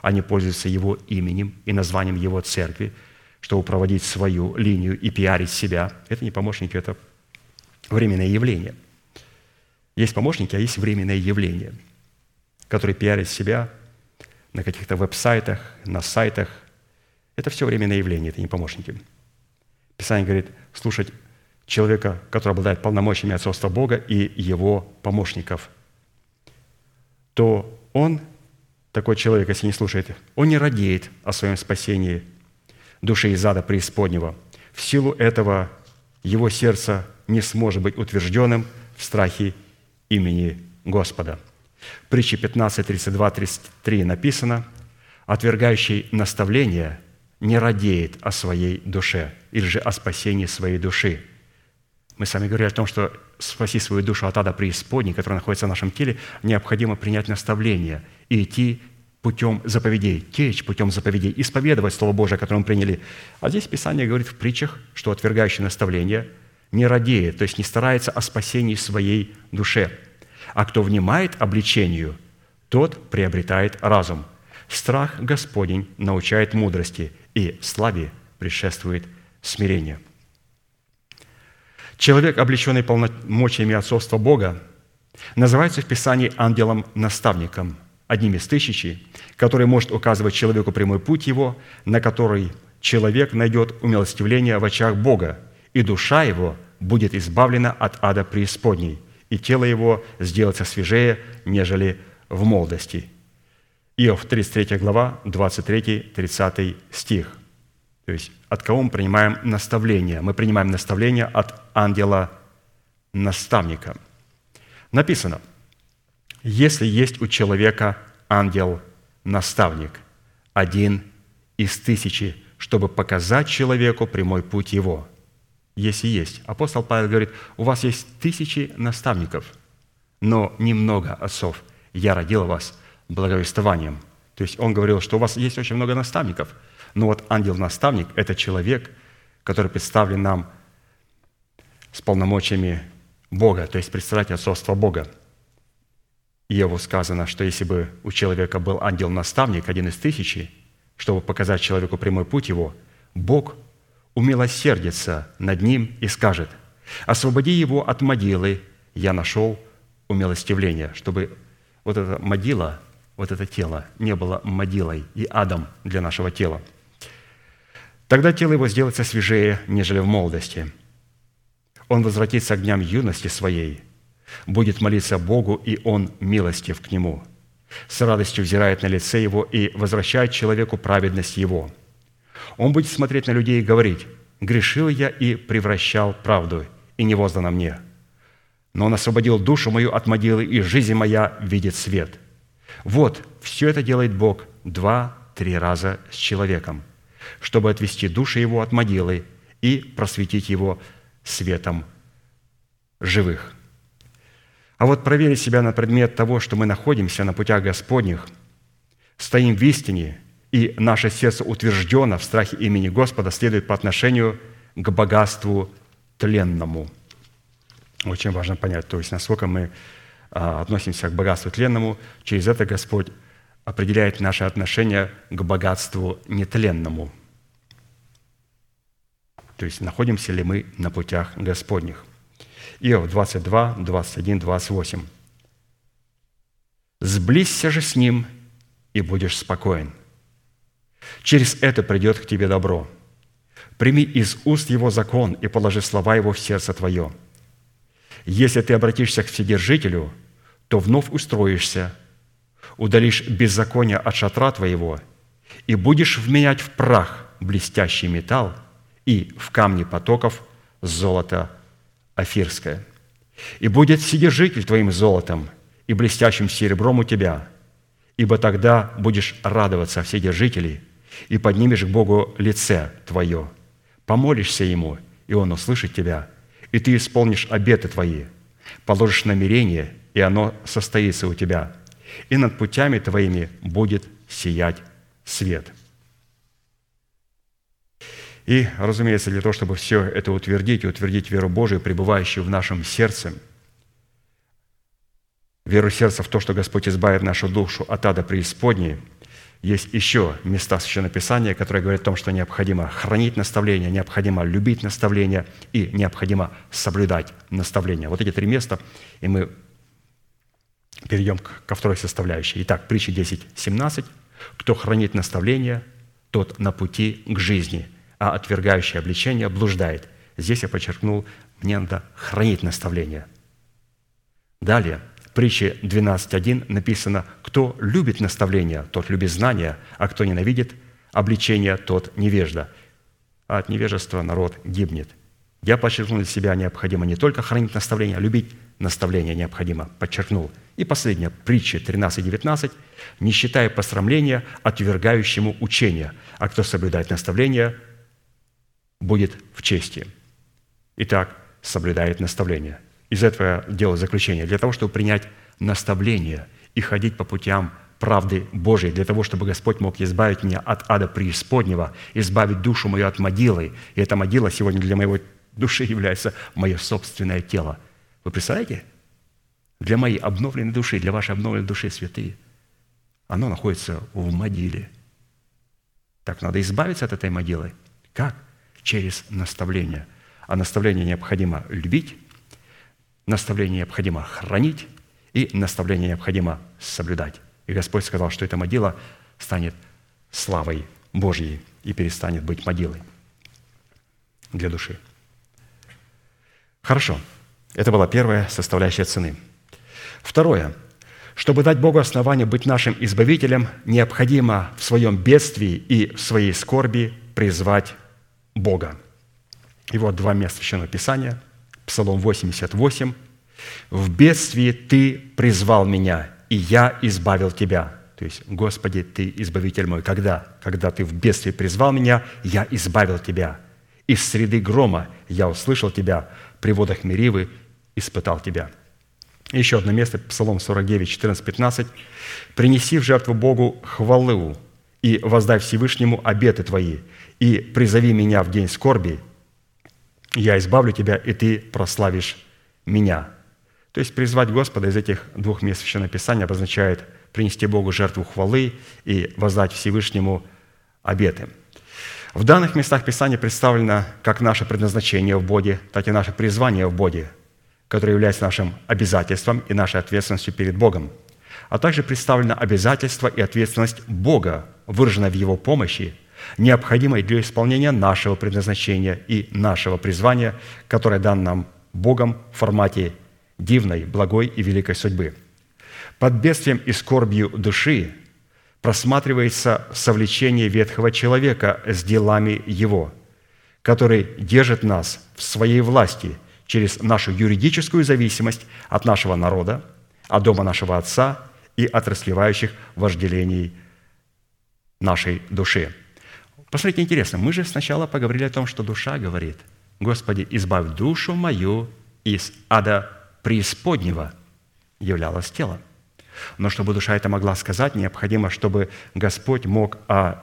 они пользуются его именем и названием его церкви, чтобы проводить свою линию и пиарить себя. Это не помощники, это временное явление. Есть помощники, а есть временное явление, которые пиарят себя на каких-то веб-сайтах, на сайтах. Это все временное явление, это не помощники. Писание говорит, слушать человека, который обладает полномочиями отцовства Бога и его помощников, то он, такой человек, если не слушает, он не радеет о своем спасении души из ада преисподнего. В силу этого его сердце не сможет быть утвержденным в страхе имени Господа. В притче 15, 32, 33 написано, «Отвергающий наставление не радеет о своей душе или же о спасении своей души». Мы с вами говорили о том, что спаси свою душу от ада преисподней, который находится в нашем теле, необходимо принять наставление и идти путем заповедей, течь путем заповедей, исповедовать Слово Божие, которое мы приняли. А здесь Писание говорит в притчах, что отвергающий наставление не радеет, то есть не старается о спасении своей душе. А кто внимает обличению, тот приобретает разум. Страх Господень научает мудрости, и славе предшествует смирение. Человек, облеченный полномочиями отцовства Бога, называется в Писании ангелом-наставником – одним из тысячи, который может указывать человеку прямой путь его, на который человек найдет умилостивление в очах Бога, и душа его будет избавлена от ада преисподней, и тело его сделается свежее, нежели в молодости». Иов, 33 глава, 23-30 стих. То есть, от кого мы принимаем наставление? Мы принимаем наставление от ангела-наставника. Написано – если есть у человека ангел-наставник, один из тысячи, чтобы показать человеку прямой путь его. Если есть. Апостол Павел говорит, у вас есть тысячи наставников, но немного отцов. Я родил вас благовествованием. То есть он говорил, что у вас есть очень много наставников, но вот ангел-наставник – это человек, который представлен нам с полномочиями Бога, то есть представлять отцовство Бога – Еву сказано, что если бы у человека был ангел-наставник, один из тысячи, чтобы показать человеку прямой путь его, Бог умилосердится над ним и скажет, «Освободи его от могилы, я нашел умилостивление», чтобы вот эта могила, вот это тело не было могилой и адом для нашего тела. Тогда тело его сделается свежее, нежели в молодости. Он возвратится к дням юности своей – будет молиться Богу, и Он милостив к нему. С радостью взирает на лице его и возвращает человеку праведность его. Он будет смотреть на людей и говорить, «Грешил я и превращал правду, и не воздано мне. Но Он освободил душу мою от могилы, и жизнь моя видит свет». Вот, все это делает Бог два-три раза с человеком, чтобы отвести души его от могилы и просветить его светом живых – а вот проверить себя на предмет того, что мы находимся на путях Господних, стоим в истине, и наше сердце утверждено в страхе имени Господа, следует по отношению к богатству тленному. Очень важно понять, то есть насколько мы относимся к богатству тленному, через это Господь определяет наше отношение к богатству нетленному. То есть находимся ли мы на путях Господних. Иов 22, 21, 28. «Сблизься же с ним, и будешь спокоен. Через это придет к тебе добро, Прими из уст его закон и положи слова его в сердце твое. Если ты обратишься к Вседержителю, то вновь устроишься, удалишь беззаконие от шатра твоего и будешь вменять в прах блестящий металл и в камни потоков золото афирское. И будет Вседержитель твоим золотом и блестящим серебром у тебя, ибо тогда будешь радоваться Вседержителей и поднимешь к Богу лице твое, помолишься Ему, и Он услышит тебя, и ты исполнишь обеты твои, положишь намерение, и оно состоится у тебя, и над путями твоими будет сиять свет». И, разумеется, для того, чтобы все это утвердить и утвердить веру Божию, пребывающую в нашем сердце, веру сердца в то, что Господь избавит нашу душу от ада преисподней, есть еще места Священного которые говорят о том, что необходимо хранить наставление, необходимо любить наставление и необходимо соблюдать наставление. Вот эти три места, и мы перейдем ко второй составляющей. Итак, притча 10, 17. «Кто хранит наставление, тот на пути к жизни, а отвергающий обличение блуждает». Здесь я подчеркнул, мне надо хранить наставление. Далее, притче 12.1 написано, «Кто любит наставление, тот любит знания, а кто ненавидит обличение, тот невежда». А от невежества народ гибнет. Я подчеркнул для себя, необходимо не только хранить наставление, а любить наставление необходимо. Подчеркнул. И последнее, притча 13.19. «Не считая посрамления, отвергающему учение, а кто соблюдает наставление, будет в чести». Итак, соблюдает наставление. Из этого делаю заключение. Для того, чтобы принять наставление и ходить по путям правды Божией, для того, чтобы Господь мог избавить меня от ада преисподнего, избавить душу мою от могилы. И эта могила сегодня для моего души является мое собственное тело. Вы представляете? Для моей обновленной души, для вашей обновленной души, святые, оно находится в могиле. Так надо избавиться от этой могилы. Как? Через наставление – а наставление необходимо любить, наставление необходимо хранить, и наставление необходимо соблюдать. И Господь сказал, что эта могила станет славой Божьей и перестанет быть могилой для души. Хорошо. Это была первая составляющая цены. Второе. Чтобы дать Богу основание быть нашим избавителем, необходимо в своем бедствии и в своей скорби призвать Бога. И вот два места Священного Писания. Псалом 88. «В бедствии Ты призвал меня, и я избавил Тебя». То есть, Господи, Ты избавитель мой. Когда? Когда Ты в бедствии призвал меня, я избавил Тебя. Из среды грома я услышал Тебя, при водах Меривы испытал Тебя. Еще одно место, Псалом 49, 14, 15. «Принеси в жертву Богу хвалу, и воздай Всевышнему обеты Твои, и призови меня в день скорби, я избавлю тебя, и ты прославишь меня». То есть призвать Господа из этих двух мест Священного Писания обозначает принести Богу жертву хвалы и воздать Всевышнему обеты. В данных местах Писания представлено как наше предназначение в Боге, так и наше призвание в Боге, которое является нашим обязательством и нашей ответственностью перед Богом. А также представлено обязательство и ответственность Бога, выраженная в Его помощи необходимой для исполнения нашего предназначения и нашего призвания, которое дан нам Богом в формате дивной, благой и великой судьбы. Под бедствием и скорбью души просматривается совлечение ветхого человека с делами его, который держит нас в своей власти через нашу юридическую зависимость от нашего народа, от дома нашего Отца и от расливающих вожделений нашей души. Посмотрите, интересно, мы же сначала поговорили о том, что душа говорит, «Господи, избавь душу мою из ада преисподнего» являлось тело. Но чтобы душа это могла сказать, необходимо, чтобы Господь мог а,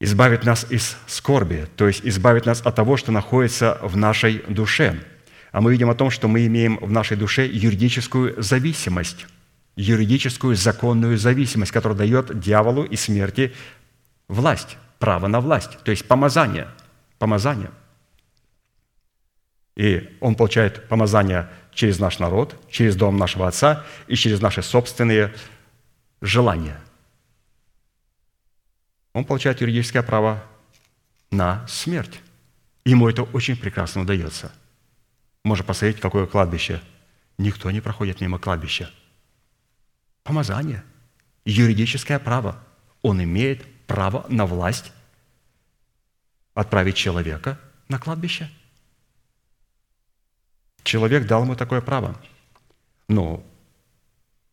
избавить нас из скорби, то есть избавить нас от того, что находится в нашей душе. А мы видим о том, что мы имеем в нашей душе юридическую зависимость, юридическую законную зависимость, которая дает дьяволу и смерти власть, право на власть, то есть помазание. Помазание. И он получает помазание через наш народ, через дом нашего Отца и через наши собственные желания. Он получает юридическое право на смерть. Ему это очень прекрасно удается. Можно посмотреть, какое кладбище. Никто не проходит мимо кладбища. Помазание, юридическое право. Он имеет право на власть отправить человека на кладбище. Человек дал ему такое право. Но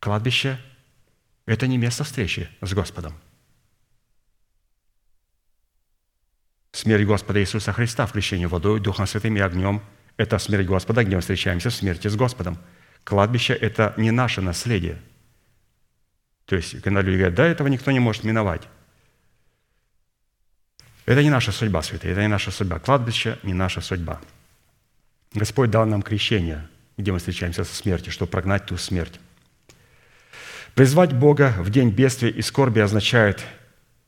кладбище – это не место встречи с Господом. Смерть Господа Иисуса Христа в крещении водой, Духом Святым и огнем – это смерть Господа, где мы встречаемся в смерти с Господом. Кладбище – это не наше наследие. То есть, когда люди говорят, да, этого никто не может миновать. Это не наша судьба, святые, это не наша судьба. Кладбище – не наша судьба. Господь дал нам крещение, где мы встречаемся со смертью, чтобы прогнать ту смерть. Призвать Бога в день бедствия и скорби означает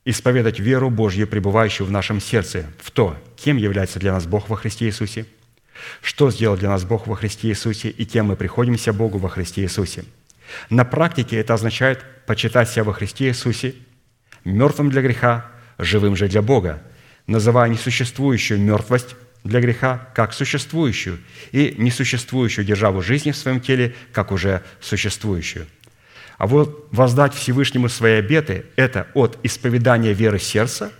исповедать веру Божью, пребывающую в нашем сердце, в то, кем является для нас Бог во Христе Иисусе, что сделал для нас Бог во Христе Иисусе и кем мы приходимся Богу во Христе Иисусе. На практике это означает почитать себя во Христе Иисусе, мертвым для греха, живым же для Бога, называя несуществующую мертвость для греха как существующую и несуществующую державу жизни в своем теле как уже существующую – а вот воздать Всевышнему свои обеты – это от исповедания веры сердца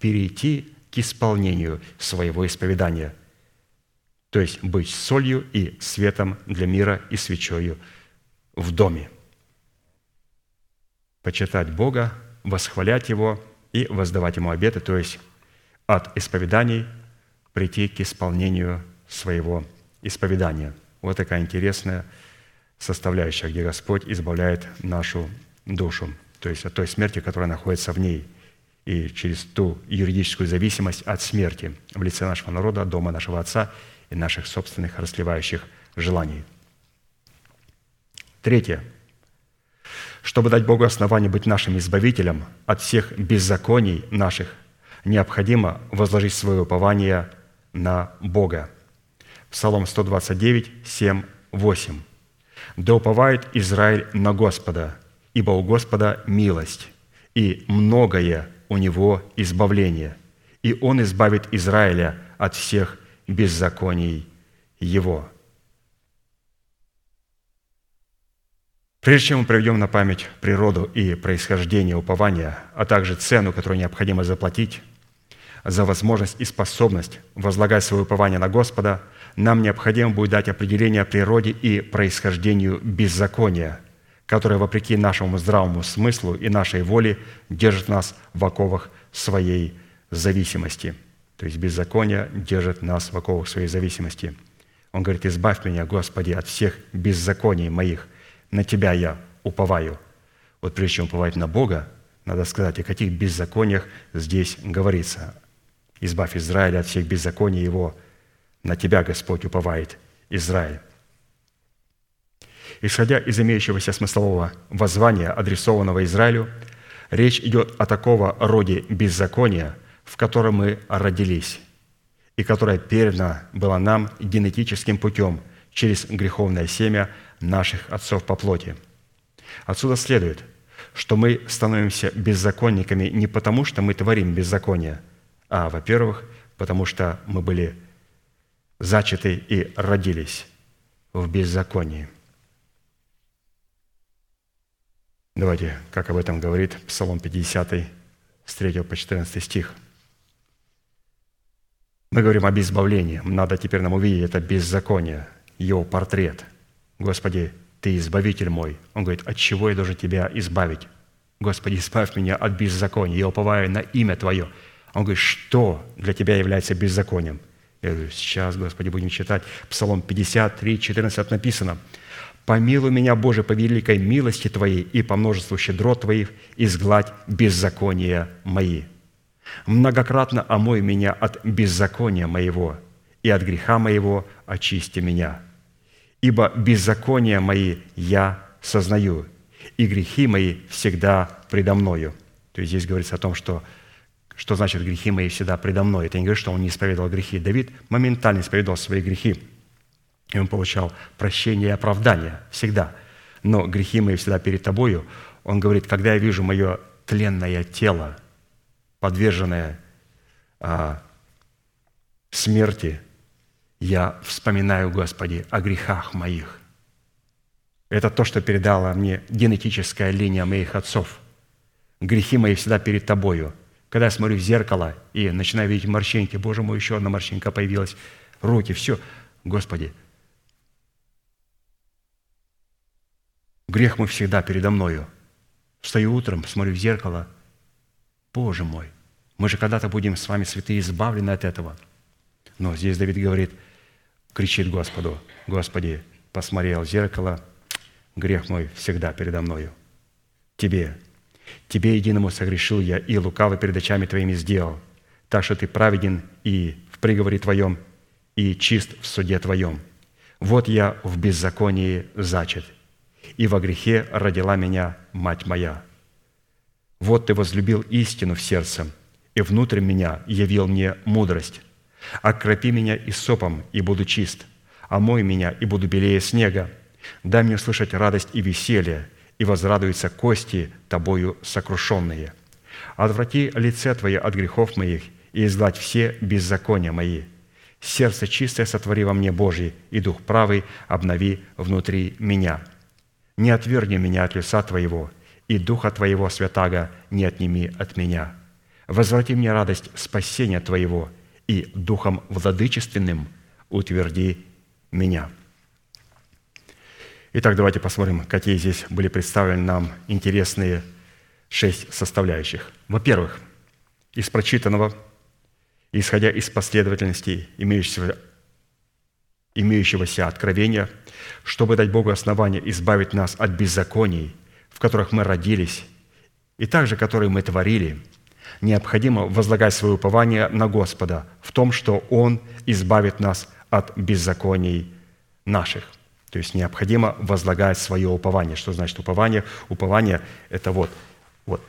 перейти к исполнению своего исповедания. То есть быть солью и светом для мира и свечою в доме. Почитать Бога, восхвалять Его и воздавать Ему обеты, то есть от исповеданий прийти к исполнению своего исповедания. Вот такая интересная составляющая, где Господь избавляет нашу душу, то есть от той смерти, которая находится в ней, и через ту юридическую зависимость от смерти в лице нашего народа, дома нашего Отца и наших собственных расливающих желаний. Третье. Чтобы дать Богу основание быть нашим избавителем от всех беззаконий наших, необходимо возложить свое упование на Бога. Псалом 129, 7, 8. Да уповает Израиль на Господа, ибо у Господа милость, и многое у Него избавление, и Он избавит Израиля от всех беззаконий Его». Прежде чем мы приведем на память природу и происхождение упования, а также цену, которую необходимо заплатить за возможность и способность возлагать свое упование на Господа – нам необходимо будет дать определение природе и происхождению беззакония, которое, вопреки нашему здравому смыслу и нашей воле, держит нас в оковах своей зависимости. То есть беззаконие держит нас в оковах своей зависимости. Он говорит, «Избавь меня, Господи, от всех беззаконий моих. На Тебя я уповаю». Вот прежде чем уповать на Бога, надо сказать, о каких беззакониях здесь говорится. «Избавь Израиля от всех беззаконий его, на Тебя, Господь, уповает Израиль. Исходя из имеющегося смыслового воззвания, адресованного Израилю, речь идет о такого роде беззакония, в котором мы родились, и которое передано было нам генетическим путем через греховное семя наших отцов по плоти. Отсюда следует, что мы становимся беззаконниками не потому, что мы творим беззаконие, а, во-первых, потому что мы были зачаты и родились в беззаконии. Давайте, как об этом говорит Псалом 50, с 3 по 14 стих. Мы говорим об избавлении. Надо теперь нам увидеть это беззаконие, его портрет. Господи, Ты избавитель мой. Он говорит, от чего я должен Тебя избавить? Господи, избавь меня от беззакония. Я уповаю на имя Твое. Он говорит, что для Тебя является беззаконием? Я говорю, сейчас, Господи, будем читать Псалом 53, 14 написано. «Помилуй меня, Боже, по великой милости Твоей и по множеству щедрот Твоих, изгладь беззакония мои. Многократно омой меня от беззакония моего, и от греха моего очисти меня. Ибо беззакония мои я сознаю, и грехи мои всегда предо мною». То есть здесь говорится о том, что что значит грехи мои всегда предо мной. Это не говорит, что он не исповедовал грехи. Давид моментально исповедовал свои грехи. И он получал прощение и оправдание всегда. Но грехи мои всегда перед тобою. Он говорит, когда я вижу мое тленное тело, подверженное а, смерти я вспоминаю, Господи, о грехах моих. Это то, что передала мне генетическая линия моих отцов. Грехи мои всегда перед Тобою. Когда я смотрю в зеркало и начинаю видеть морщинки, Боже мой, еще одна морщинка появилась, руки, все. Господи, грех мой всегда передо мною. Встаю утром, смотрю в зеркало, Боже мой, мы же когда-то будем с вами, святые, избавлены от этого. Но здесь Давид говорит, кричит Господу, Господи, посмотрел в зеркало, грех мой всегда передо мною. Тебе, Тебе единому согрешил я, и лукаво перед очами Твоими сделал, так что Ты праведен и в приговоре Твоем, и чист в суде Твоем. Вот я в беззаконии зачат, и во грехе родила меня мать моя. Вот Ты возлюбил истину в сердце, и внутрь меня явил мне мудрость. Окропи меня и сопом, и буду чист, омой меня, и буду белее снега. Дай мне услышать радость и веселье, и возрадуются кости тобою сокрушенные. Отврати лице Твое от грехов моих, и изгладь все беззакония мои. Сердце чистое сотвори во мне, Божий, и дух правый обнови внутри меня. Не отвергни меня от лица Твоего, и духа Твоего святаго не отними от меня. Возврати мне радость спасения Твоего, и духом владычественным утверди меня». Итак, давайте посмотрим, какие здесь были представлены нам интересные шесть составляющих. Во-первых, из прочитанного, исходя из последовательности имеющегося, имеющегося откровения, чтобы дать Богу основание избавить нас от беззаконий, в которых мы родились, и также которые мы творили, необходимо возлагать свое упование на Господа в том, что Он избавит нас от беззаконий наших. То есть необходимо возлагать свое упование. Что значит упование? Упование – это вот, вот.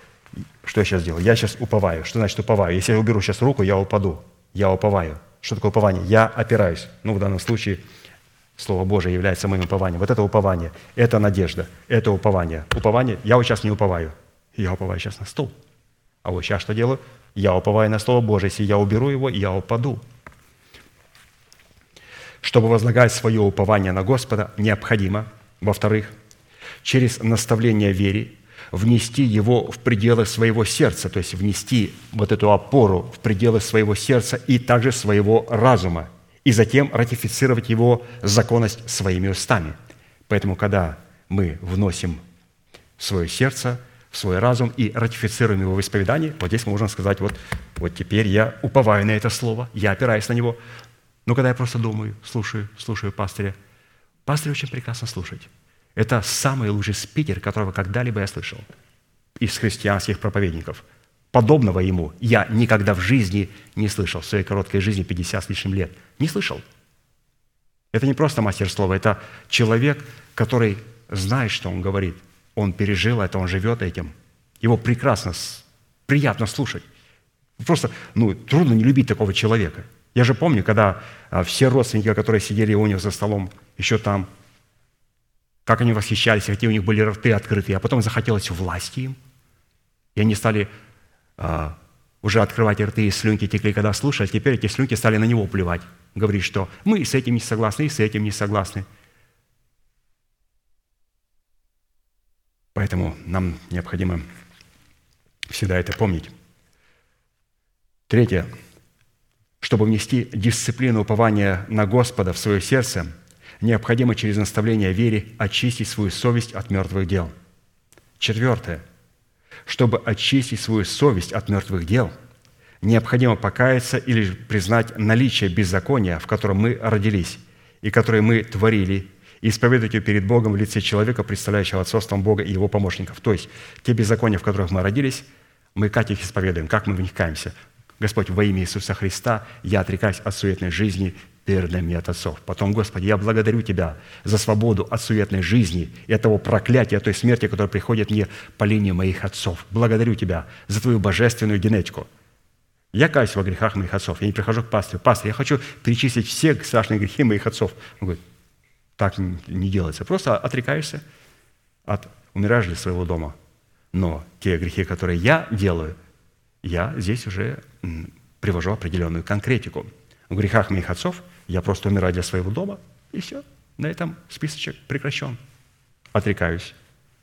Что я сейчас делаю? Я сейчас уповаю. Что значит уповаю? Если я уберу сейчас руку, я упаду. Я уповаю. Что такое упование? Я опираюсь. Ну, в данном случае Слово Божие является моим упованием. Вот это упование, это надежда, это упование. Упование, я вот сейчас не уповаю. Я уповаю сейчас на стол. А вот сейчас что делаю? Я уповаю на Слово Божие. Если я уберу его, я упаду. Чтобы возлагать свое упование на Господа, необходимо, во-вторых, через наставление вере внести его в пределы своего сердца, то есть внести вот эту опору в пределы своего сердца и также своего разума, и затем ратифицировать его законность своими устами. Поэтому, когда мы вносим в свое сердце, в свой разум и ратифицируем его в исповедании, вот здесь мы можем сказать, вот, вот теперь я уповаю на это слово, я опираюсь на него, но когда я просто думаю, слушаю, слушаю пастыря, пастырь очень прекрасно слушать. Это самый лучший спикер, которого когда-либо я слышал из христианских проповедников. Подобного ему я никогда в жизни не слышал, в своей короткой жизни 50 с лишним лет. Не слышал. Это не просто мастер слова, это человек, который знает, что он говорит. Он пережил это, он живет этим. Его прекрасно, приятно слушать. Просто ну, трудно не любить такого человека – я же помню, когда а, все родственники, которые сидели у них за столом, еще там, как они восхищались, какие у них были рты открыты, а потом захотелось власти им. И они стали а, уже открывать рты, и слюнки текли, когда слушали, а теперь эти слюнки стали на него плевать. Говорить, что мы с этим не согласны, и с этим не согласны. Поэтому нам необходимо всегда это помнить. Третье. Чтобы внести дисциплину упования на Господа в свое сердце, необходимо через наставление вере очистить свою совесть от мертвых дел. Четвертое. Чтобы очистить свою совесть от мертвых дел, необходимо покаяться или признать наличие беззакония, в котором мы родились и которое мы творили, и исповедовать ее перед Богом в лице человека, представляющего отцовством Бога и его помощников. То есть те беззакония, в которых мы родились, мы как их исповедуем, как мы в. Господь, во имя Иисуса Христа я отрекаюсь от суетной жизни, передай мне от отцов. Потом, Господи, я благодарю Тебя за свободу от суетной жизни и от того проклятия, той смерти, которая приходит мне по линии моих отцов. Благодарю Тебя за Твою божественную генетику. Я каюсь во грехах моих отцов. Я не прихожу к пастырю. Пастор, я хочу перечислить все страшные грехи моих отцов. Он говорит, так не делается. Просто отрекаешься от умираешь для своего дома. Но те грехи, которые я делаю – я здесь уже привожу определенную конкретику. в грехах моих отцов, я просто умираю для своего дома, и все. На этом списочек прекращен. Отрекаюсь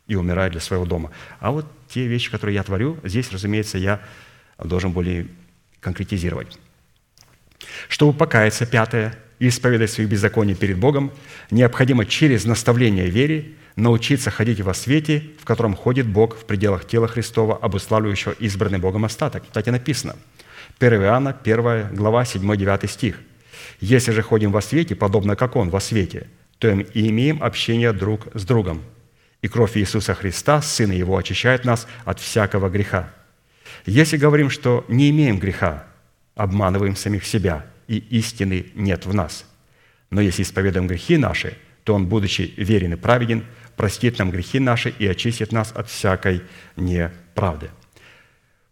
и умираю для своего дома. А вот те вещи, которые я творю, здесь, разумеется, я должен более конкретизировать. Чтобы покаяться, пятое, исповедать свои беззакония перед Богом, необходимо через наставление вере научиться ходить во свете, в котором ходит Бог в пределах тела Христова, обуславливающего избранный Богом остаток. Кстати, написано, 1 Иоанна, 1 глава, 7-9 стих. «Если же ходим во свете, подобно как Он во свете, то и имеем общение друг с другом. И кровь Иисуса Христа, Сына Его, очищает нас от всякого греха. Если говорим, что не имеем греха, обманываем самих себя – и истины нет в нас. Но если исповедуем грехи наши, то Он, будучи верен и праведен, простит нам грехи наши и очистит нас от всякой неправды.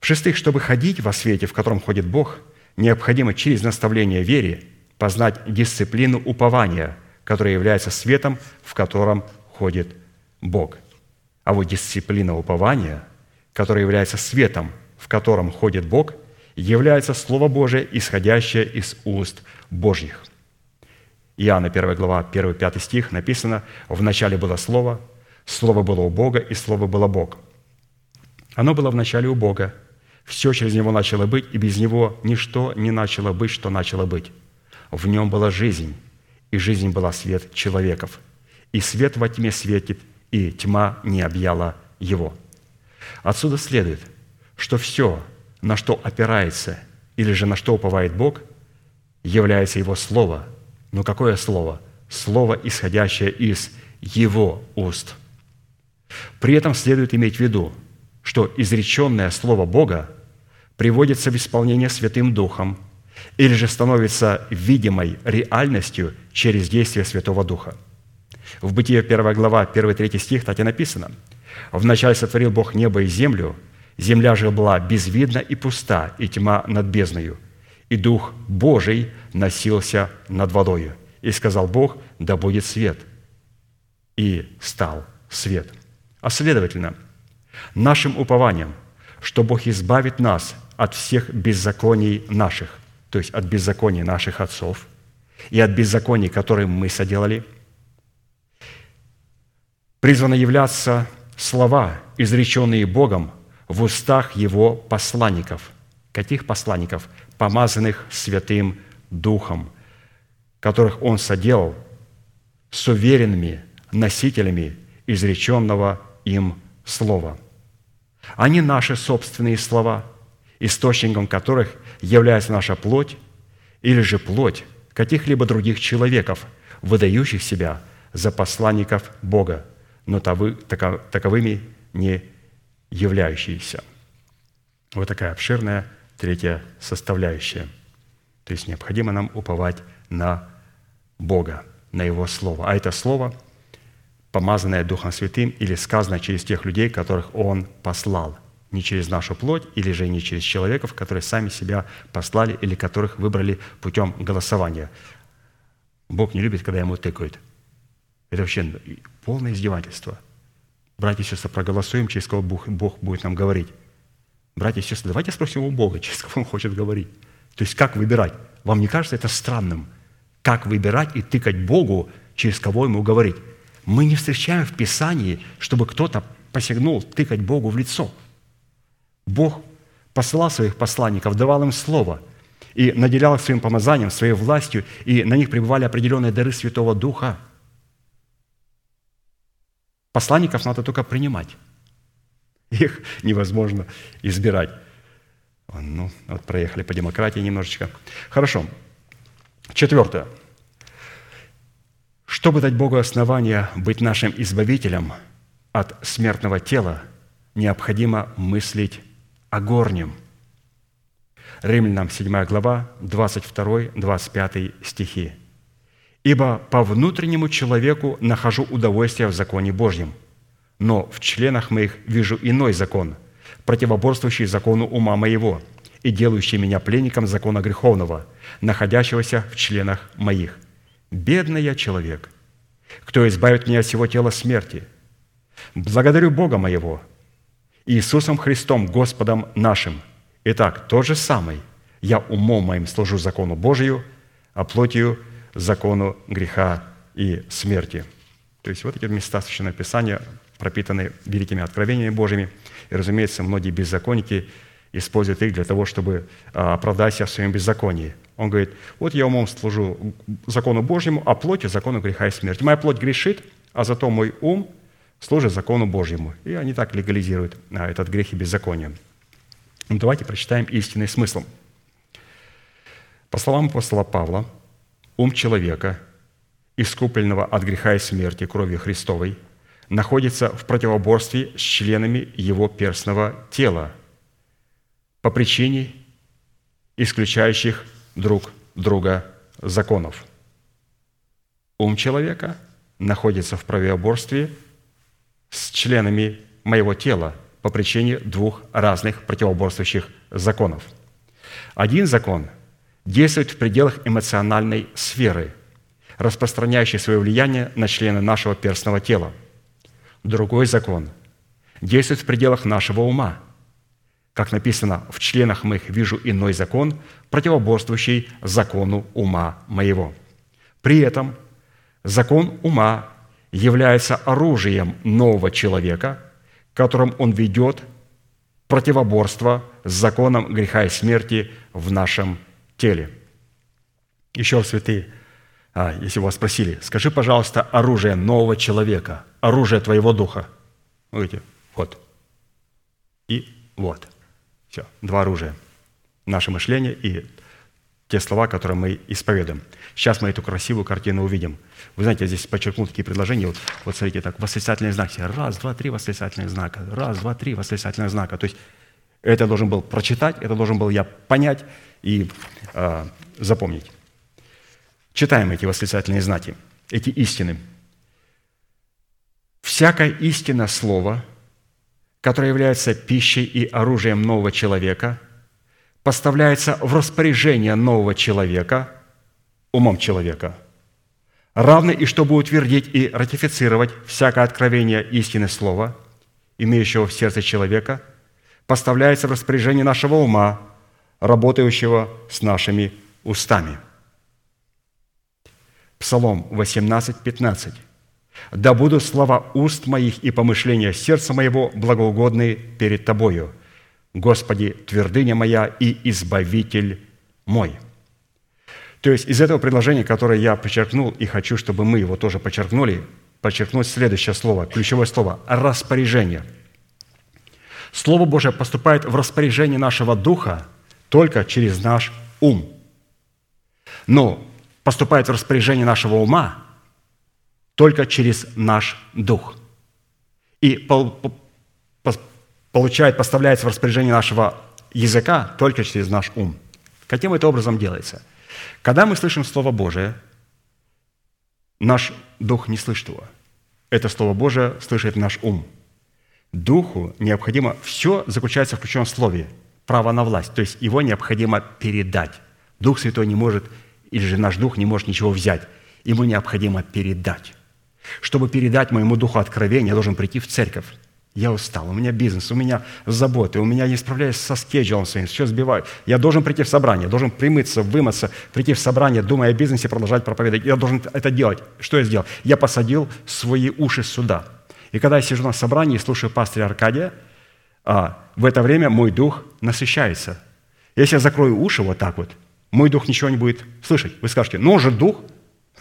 В-шестых, чтобы ходить во свете, в котором ходит Бог, необходимо через наставление вере познать дисциплину упования, которая является светом, в котором ходит Бог. А вот дисциплина упования, которая является светом, в котором ходит Бог – является Слово Божие, исходящее из уст Божьих. Иоанна 1 глава, 1-5 стих написано, «В начале было Слово, Слово было у Бога, и Слово было Бог. Оно было в начале у Бога. Все через Него начало быть, и без Него ничто не начало быть, что начало быть. В Нем была жизнь, и жизнь была свет человеков. И свет во тьме светит, и тьма не объяла Его». Отсюда следует, что все, на что опирается или же на что уповает Бог, является Его Слово. Но какое Слово? Слово, исходящее из Его уст. При этом следует иметь в виду, что изреченное Слово Бога приводится в исполнение Святым Духом или же становится видимой реальностью через действие Святого Духа. В Бытие 1 глава, 1-3 стих, так и написано. «Вначале сотворил Бог небо и землю, Земля же была безвидна и пуста, и тьма над бездною. И Дух Божий носился над водою. И сказал Бог, да будет свет. И стал свет. А следовательно, нашим упованием, что Бог избавит нас от всех беззаконий наших, то есть от беззаконий наших отцов и от беззаконий, которые мы соделали, призвано являться слова, изреченные Богом в устах его посланников. Каких посланников? Помазанных Святым Духом, которых он соделал с уверенными носителями изреченного им слова. Они наши собственные слова, источником которых является наша плоть или же плоть каких-либо других человеков, выдающих себя за посланников Бога, но таковыми не являющиеся. Вот такая обширная третья составляющая. То есть необходимо нам уповать на Бога, на Его Слово. А это Слово, помазанное Духом Святым или сказано через тех людей, которых Он послал. Не через нашу плоть или же не через человеков, которые сами себя послали или которых выбрали путем голосования. Бог не любит, когда ему тыкают. Это вообще полное издевательство – Братья и сестры, проголосуем, через кого Бог, Бог будет нам говорить. Братья и сестры, давайте спросим у Бога, (laughs) через кого Он хочет говорить. То есть как выбирать? Вам не кажется это странным? Как выбирать и тыкать Богу, через кого Ему говорить? Мы не встречаем в Писании, чтобы кто-то посягнул тыкать Богу в лицо. Бог посылал своих посланников, давал им слово и наделял их своим помазанием, своей властью, и на них пребывали определенные дары Святого Духа – Посланников надо только принимать. Их невозможно избирать. Ну, вот проехали по демократии немножечко. Хорошо. Четвертое. Чтобы дать Богу основание быть нашим избавителем от смертного тела, необходимо мыслить о горнем. Римлянам 7 глава, 22-25 стихи. Ибо по внутреннему человеку нахожу удовольствие в законе Божьем, но в членах моих вижу иной закон, противоборствующий закону ума моего и делающий меня пленником закона греховного, находящегося в членах моих. Бедный я человек, кто избавит меня от всего тела смерти. Благодарю Бога моего, Иисусом Христом, Господом нашим. Итак, тот же самый, я умом моим служу закону Божию – а плотью – закону греха и смерти». То есть вот эти места Священного Писания пропитаны великими откровениями Божьими. И, разумеется, многие беззаконники используют их для того, чтобы а, оправдать себя в своем беззаконии. Он говорит, вот я умом служу закону Божьему, а плотью – закону греха и смерти. Моя плоть грешит, а зато мой ум служит закону Божьему. И они так легализируют а, этот грех и беззаконие. Ну, давайте прочитаем истинный смысл. По словам апостола Павла, ум человека, искупленного от греха и смерти кровью Христовой, находится в противоборстве с членами его перстного тела по причине исключающих друг друга законов. Ум человека находится в противоборстве с членами моего тела по причине двух разных противоборствующих законов. Один закон действует в пределах эмоциональной сферы, распространяющей свое влияние на члены нашего перстного тела. Другой закон действует в пределах нашего ума. Как написано, в членах моих вижу иной закон, противоборствующий закону ума моего. При этом закон ума является оружием нового человека, которым он ведет противоборство с законом греха и смерти в нашем теле. Еще раз, святые, а, если вас спросили, скажи, пожалуйста, оружие нового человека, оружие твоего духа. Видите, вот. И вот. Все, два оружия. Наше мышление и те слова, которые мы исповедуем. Сейчас мы эту красивую картину увидим. Вы знаете, я здесь подчеркнул такие предложения. Вот, вот смотрите, так, восклицательные знаки. Раз, два, три восклицательных знака. Раз, два, три восклицательных знака. То есть это должен был прочитать, это должен был я понять и э, запомнить. Читаем эти восклицательные знаки, эти истины. Всякое истинное слово, которое является пищей и оружием нового человека, поставляется в распоряжение нового человека, умом человека, равно и чтобы утвердить и ратифицировать всякое откровение истины слова, имеющего в сердце человека, поставляется в распоряжение нашего ума, работающего с нашими устами. Псалом 18, 15. «Да будут слова уст моих и помышления сердца моего благоугодные перед Тобою, Господи, твердыня моя и избавитель мой». То есть из этого предложения, которое я подчеркнул, и хочу, чтобы мы его тоже подчеркнули, подчеркнуть следующее слово, ключевое слово – распоряжение. Слово Божие поступает в распоряжение нашего духа только через наш ум. Но поступает в распоряжение нашего ума только через наш дух. И получает, поставляется в распоряжение нашего языка только через наш ум. Каким это образом делается? Когда мы слышим Слово Божие, наш дух не слышит его. Это Слово Божие слышит наш ум. Духу необходимо, все заключается в ключевом слове, право на власть, то есть его необходимо передать. Дух Святой не может или же наш дух не может ничего взять. Ему необходимо передать. Чтобы передать моему духу откровение, я должен прийти в церковь. Я устал, у меня бизнес, у меня заботы, у меня не справляюсь со скеджулом своим, все сбиваю. Я должен прийти в собрание, должен примыться, вымыться, прийти в собрание, думая о бизнесе, продолжать проповедовать. Я должен это делать. Что я сделал? Я посадил свои уши сюда. И когда я сижу на собрании и слушаю пастыря Аркадия, а, в это время мой дух насыщается. Если я закрою уши вот так вот – мой дух ничего не будет слышать. Вы скажете, ну же дух?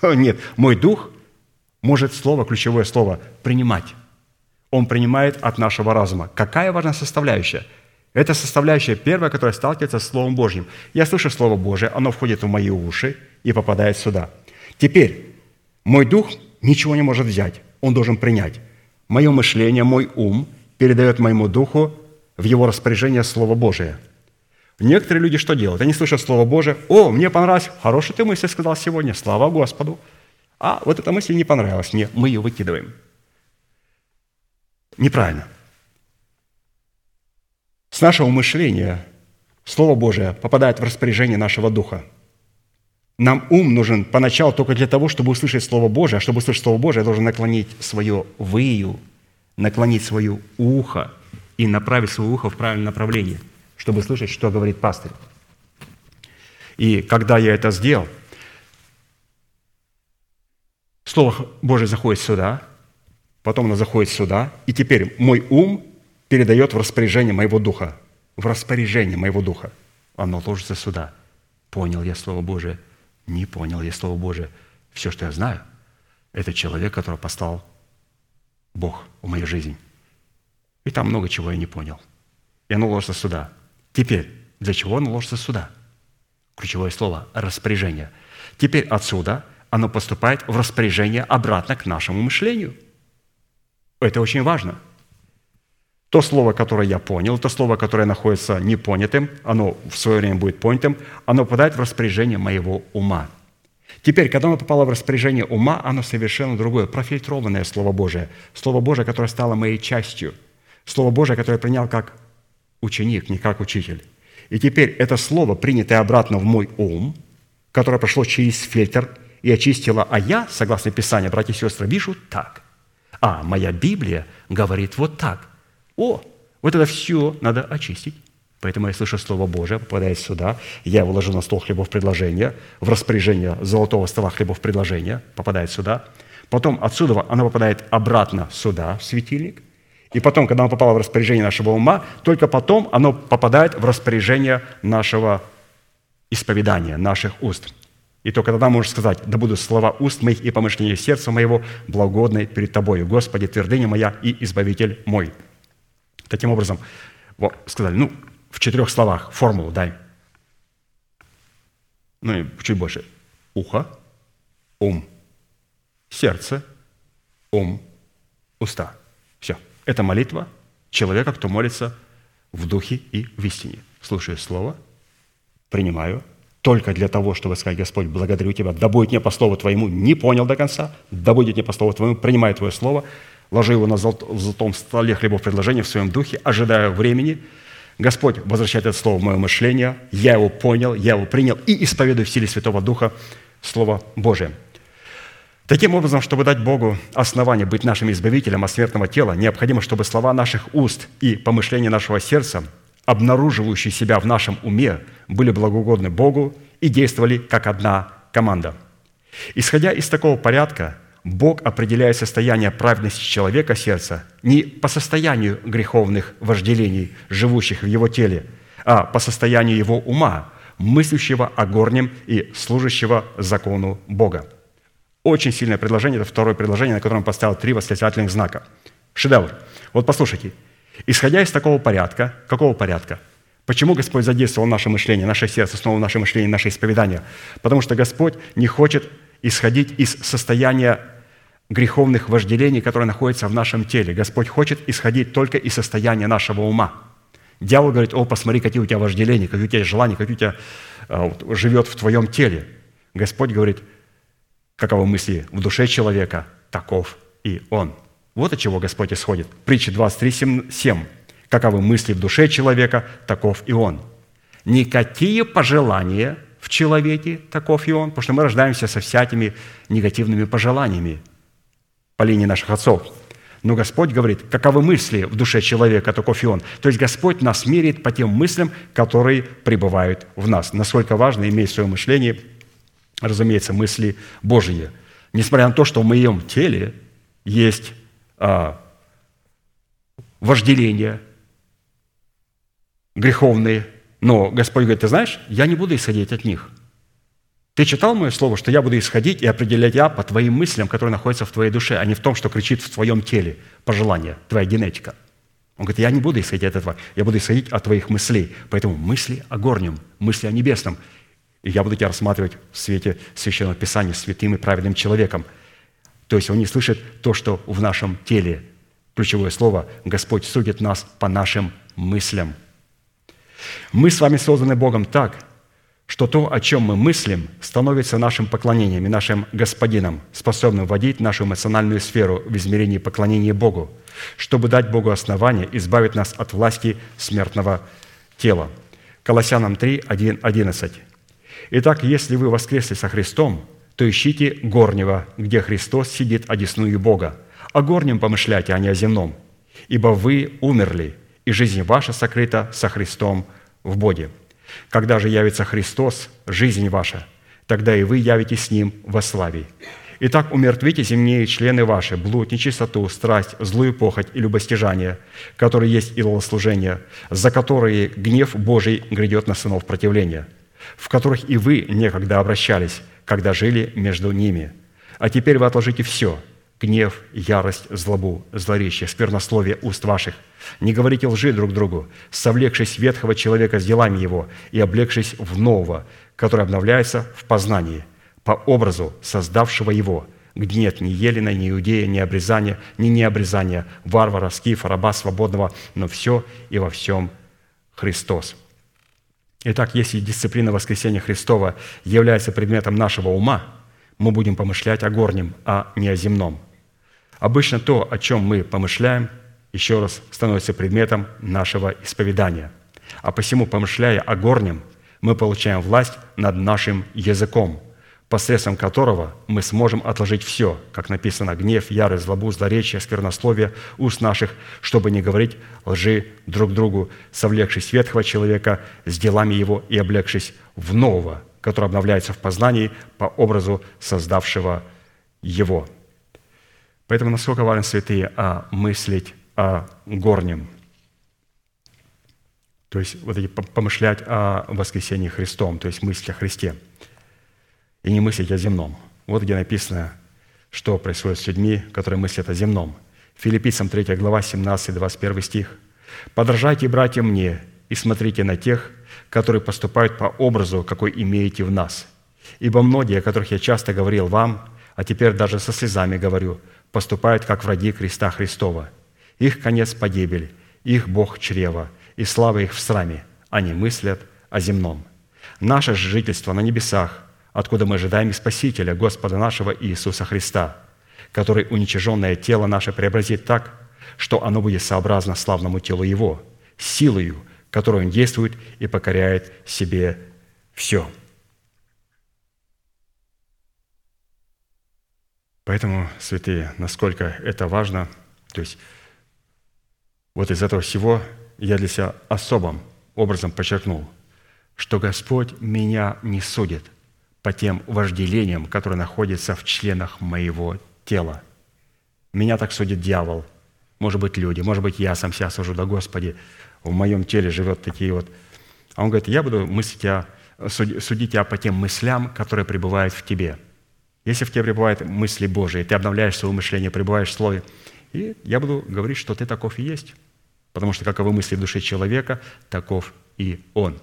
Нет, мой дух может слово, ключевое слово, принимать. Он принимает от нашего разума. Какая важная составляющая? Это составляющая первая, которая сталкивается с Словом Божьим. Я слышу Слово Божие, оно входит в мои уши и попадает сюда. Теперь мой дух ничего не может взять, он должен принять. Мое мышление, мой ум передает моему духу в его распоряжение Слово Божие – Некоторые люди что делают? Они слышат Слово Божие. О, мне понравилось. Хорошую ты мысль сказал сегодня. Слава Господу. А вот эта мысль не понравилась мне. Мы ее выкидываем. Неправильно. С нашего мышления Слово Божие попадает в распоряжение нашего духа. Нам ум нужен поначалу только для того, чтобы услышать Слово Божие. А чтобы услышать Слово Божие, я должен наклонить свое выю, наклонить свое ухо и направить свое ухо в правильное направление – чтобы слышать, что говорит пастырь. И когда я это сделал, Слово Божие заходит сюда, потом оно заходит сюда, и теперь мой ум передает в распоряжение моего духа. В распоряжение моего духа. Оно ложится сюда. Понял я Слово Божие? Не понял я Слово Божие. Все, что я знаю, это человек, который послал Бог в мою жизнь. И там много чего я не понял. И оно ложится сюда. Теперь, для чего оно ложится сюда? Ключевое слово – распоряжение. Теперь отсюда оно поступает в распоряжение обратно к нашему мышлению. Это очень важно. То слово, которое я понял, то слово, которое находится непонятым, оно в свое время будет понятым, оно попадает в распоряжение моего ума. Теперь, когда оно попало в распоряжение ума, оно совершенно другое, профильтрованное Слово Божие. Слово Божие, которое стало моей частью. Слово Божие, которое я принял как ученик, не как учитель. И теперь это слово, принятое обратно в мой ум, которое прошло через фильтр и очистило, а я, согласно Писанию, братья и сестры, вижу так. А моя Библия говорит вот так. О, вот это все надо очистить. Поэтому я слышу Слово Божие, попадает сюда, я его ложу на стол хлебов предложения, в распоряжение золотого стола хлебов предложения, попадает сюда. Потом отсюда оно попадает обратно сюда, в светильник. И потом, когда оно попало в распоряжение нашего ума, только потом оно попадает в распоряжение нашего исповедания, наших уст. И только тогда можешь сказать, да будут слова уст моих и помышления сердца моего благодной перед Тобою, Господи, твердыня моя и Избавитель мой. Таким образом, вот, сказали, ну, в четырех словах формулу дай. Ну и чуть больше. Ухо, ум, сердце, ум, уста. Все. Это молитва человека, кто молится в духе и в истине. Слушаю слово, принимаю, только для того, чтобы сказать, Господь, благодарю Тебя, да будет мне по слову Твоему, не понял до конца, да будет мне по слову Твоему, принимаю Твое слово, ложу его на золотом столе хлебов предложения в своем духе, ожидаю времени, Господь возвращает это слово в мое мышление, я его понял, я его принял и исповедую в силе Святого Духа Слово Божие. Таким образом, чтобы дать Богу основание быть нашим избавителем от смертного тела, необходимо, чтобы слова наших уст и помышления нашего сердца, обнаруживающие себя в нашем уме, были благоугодны Богу и действовали как одна команда. Исходя из такого порядка, Бог определяет состояние праведности человека сердца не по состоянию греховных вожделений, живущих в его теле, а по состоянию его ума, мыслящего о горнем и служащего закону Бога. Очень сильное предложение, это второе предложение, на котором поставил три восклицательных знака. Шедевр. Вот послушайте. Исходя из такого порядка, какого порядка? Почему Господь задействовал наше мышление, наше сердце, снова наше мышление, наше исповедание? Потому что Господь не хочет исходить из состояния греховных вожделений, которые находятся в нашем теле. Господь хочет исходить только из состояния нашего ума. Дьявол говорит, о, посмотри, какие у тебя вожделения, какие у тебя желания, какие у тебя э, живет в твоем теле. Господь говорит, каковы мысли в душе человека, таков и он. Вот от чего Господь исходит. Притча 23, 7. Каковы мысли в душе человека, таков и он. Никакие пожелания в человеке, таков и он, потому что мы рождаемся со всякими негативными пожеланиями по линии наших отцов. Но Господь говорит, каковы мысли в душе человека, таков и он. То есть Господь нас меряет по тем мыслям, которые пребывают в нас. Насколько важно иметь в своем мышлении – разумеется, мысли Божьи. Несмотря на то, что в моем теле есть а, вожделения греховные, но Господь говорит, ты знаешь, я не буду исходить от них. Ты читал мое слово, что я буду исходить и определять я по твоим мыслям, которые находятся в твоей душе, а не в том, что кричит в твоем теле пожелание, твоя генетика. Он говорит, я не буду исходить от этого, я буду исходить от твоих мыслей. Поэтому мысли о горнем, мысли о небесном. И я буду тебя рассматривать в свете Священного Писания святым и праведным человеком. То есть он не слышит то, что в нашем теле. Ключевое слово – Господь судит нас по нашим мыслям. Мы с вами созданы Богом так, что то, о чем мы мыслим, становится нашим поклонением и нашим Господином, способным вводить нашу эмоциональную сферу в измерении поклонения Богу, чтобы дать Богу основание избавить нас от власти смертного тела. Колоссянам 3, 1, 11. Итак, если вы воскресли со Христом, то ищите горнего, где Христос сидит одесную Бога. О горнем помышляйте, а не о земном. Ибо вы умерли, и жизнь ваша сокрыта со Христом в Боге. Когда же явится Христос, жизнь ваша, тогда и вы явитесь с Ним во славе. Итак, умертвите земные члены ваши, блуд, нечистоту, страсть, злую похоть и любостяжание, которые есть идолослужение, за которые гнев Божий грядет на сынов противления, в которых и вы некогда обращались, когда жили между ними. А теперь вы отложите все – гнев, ярость, злобу, злоречие, сквернословие уст ваших. Не говорите лжи друг другу, совлекшись ветхого человека с делами его и облегшись в нового, который обновляется в познании, по образу создавшего его, где нет ни елена, ни иудея, ни обрезания, ни необрезания, варвара, скифа, раба свободного, но все и во всем Христос. Итак, если дисциплина воскресения Христова является предметом нашего ума, мы будем помышлять о горнем, а не о земном – Обычно то, о чем мы помышляем, еще раз становится предметом нашего исповедания. А посему, помышляя о горнем, мы получаем власть над нашим языком, посредством которого мы сможем отложить все, как написано, гнев, ярость, злобу, злоречие, сквернословие уст наших, чтобы не говорить лжи друг другу, совлекшись ветхого человека с делами его и облегшись в нового, который обновляется в познании по образу создавшего его». Поэтому насколько важно, святые, а мыслить о горнем. То есть вот эти помышлять о воскресении Христом, то есть мыслить о Христе. И не мыслить о земном. Вот где написано, что происходит с людьми, которые мыслят о земном. Филиппийцам 3 глава, 17-21 стих. «Подражайте, братья, мне, и смотрите на тех, которые поступают по образу, какой имеете в нас. Ибо многие, о которых я часто говорил вам, а теперь даже со слезами говорю, поступают как враги креста Христова. Их конец – погибель, их Бог – чрево, и слава их в сраме. Они мыслят о земном. Наше же жительство на небесах, откуда мы ожидаем и Спасителя, Господа нашего Иисуса Христа, который уничиженное тело наше преобразит так, что оно будет сообразно славному телу Его, силою, которой Он действует и покоряет себе все». Поэтому, святые, насколько это важно, то есть вот из этого всего я для себя особым образом подчеркнул, что Господь меня не судит по тем вожделениям, которые находятся в членах моего тела. Меня так судит дьявол, может быть, люди, может быть, я сам себя сужу, да, Господи, в моем теле живет такие вот. А он говорит, я буду мыслить тебя, судить тебя по тем мыслям, которые пребывают в тебе – если в тебе пребывают мысли Божии, ты обновляешь свое мышление, пребываешь в Слове, и я буду говорить, что ты таков и есть. Потому что каковы мысли в душе человека, таков и он.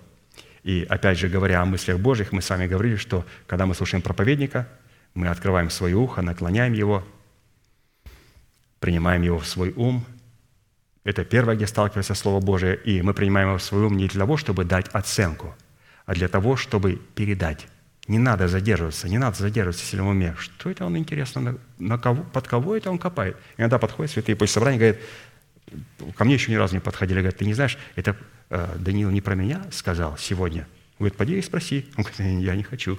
И опять же, говоря о мыслях Божьих, мы с вами говорили, что когда мы слушаем проповедника, мы открываем свое ухо, наклоняем его, принимаем его в свой ум. Это первое, где сталкивается Слово Божие, и мы принимаем его в свой ум не для того, чтобы дать оценку, а для того, чтобы передать не надо задерживаться, не надо задерживаться в сильном уме. Что это он, интересно, на, на кого, под кого это он копает? Иногда подходит святые после собрания говорят, ко мне еще ни разу не подходили, говорят, ты не знаешь, это Даниил не про меня сказал сегодня. Говорит, поди и спроси. Он говорит, я не хочу.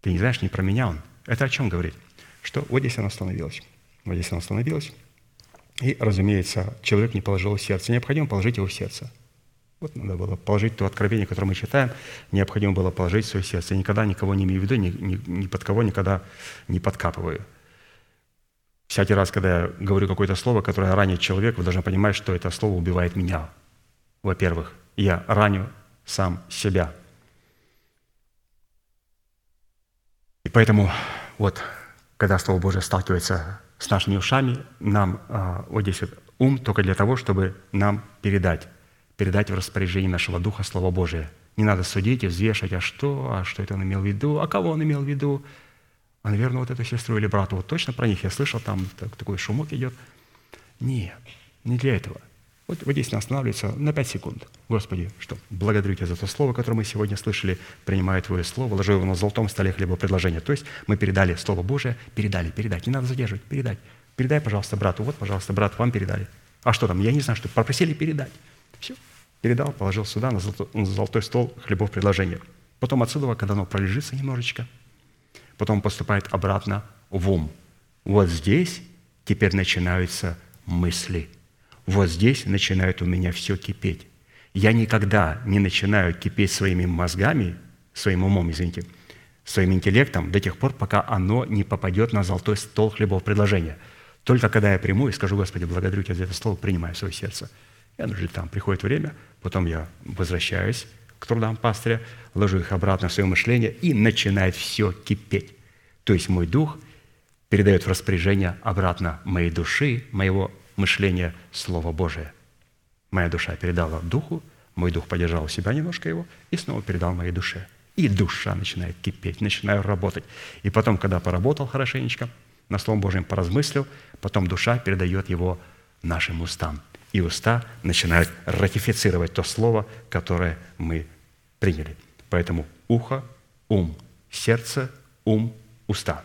Ты не знаешь, не про меня он. Это о чем говорит? Что вот здесь она остановилась. Вот здесь она остановилась. И, разумеется, человек не положил в сердце. Необходимо положить его в сердце – вот надо было положить то откровение, которое мы читаем, необходимо было положить в свое сердце. Я никогда никого не имею в виду, ни, ни, ни под кого никогда не подкапываю. Всякий раз, когда я говорю какое-то слово, которое ранит человека, вы должны понимать, что это слово убивает меня. Во-первых, я раню сам себя. И поэтому вот, когда Слово Божие сталкивается с нашими ушами, нам а, вот здесь вот ум только для того, чтобы нам передать передать в распоряжение нашего Духа Слово Божие. Не надо судить и взвешивать, а что, а что это он имел в виду, а кого он имел в виду. А, наверное, вот эту сестру или брата, вот точно про них я слышал, там так, такой шумок идет. Нет, не для этого. Вот, вот здесь останавливается на пять секунд. Господи, что благодарю Тебя за то слово, которое мы сегодня слышали, принимаю Твое слово, ложу его на золотом столе хлеба предложения. То есть мы передали Слово Божие, передали, передать. Не надо задерживать, передать. Передай, пожалуйста, брату. Вот, пожалуйста, брат, вам передали. А что там? Я не знаю, что попросили передать. Все. Передал, положил сюда, на золотой стол хлебов предложения. Потом отсюда, когда оно пролежится немножечко, потом поступает обратно в ум. Вот здесь теперь начинаются мысли. Вот здесь начинает у меня все кипеть. Я никогда не начинаю кипеть своими мозгами, своим умом, извините, своим интеллектом до тех пор, пока оно не попадет на золотой стол хлебов предложения. Только когда я приму и скажу, Господи, благодарю Тебя за это слово, принимаю свое сердце. И оно же там приходит время, потом я возвращаюсь к трудам пастыря, ложу их обратно в свое мышление, и начинает все кипеть. То есть мой дух передает в распоряжение обратно моей души, моего мышления Слово Божие. Моя душа передала духу, мой дух поддержал себя немножко его и снова передал моей душе. И душа начинает кипеть, начинаю работать. И потом, когда поработал хорошенечко, на Словом Божьем поразмыслил, потом душа передает его нашим устам. И уста начинают ратифицировать то слово, которое мы приняли. Поэтому ухо, ум, сердце, ум, уста.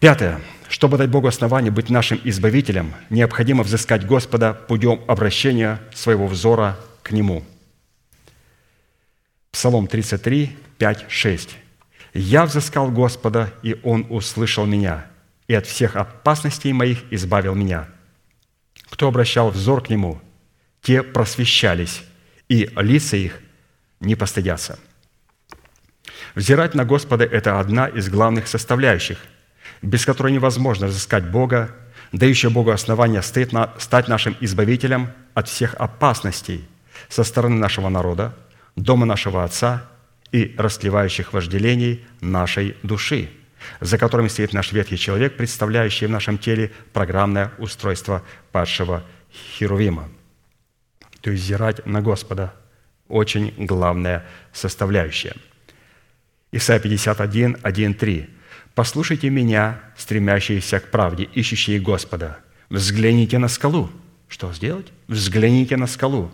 Пятое. Чтобы дать Богу основание быть нашим избавителем, необходимо взыскать Господа путем обращения своего взора к Нему. Псалом 33, 5, 6. «Я взыскал Господа, и Он услышал меня, и от всех опасностей моих избавил меня. Кто обращал взор к Нему, те просвещались, и лица их не постыдятся». Взирать на Господа – это одна из главных составляющих – без которой невозможно разыскать Бога, дающего Богу основания стать нашим избавителем от всех опасностей со стороны нашего народа, дома нашего Отца и растлевающих вожделений нашей души, за которыми стоит наш ветхий человек, представляющий в нашем теле программное устройство падшего Херувима. То есть зирать на Господа – очень главная составляющая. Исайя 51, 1, 3. Послушайте меня, стремящиеся к правде, ищущие Господа. Взгляните на скалу. Что сделать? Взгляните на скалу,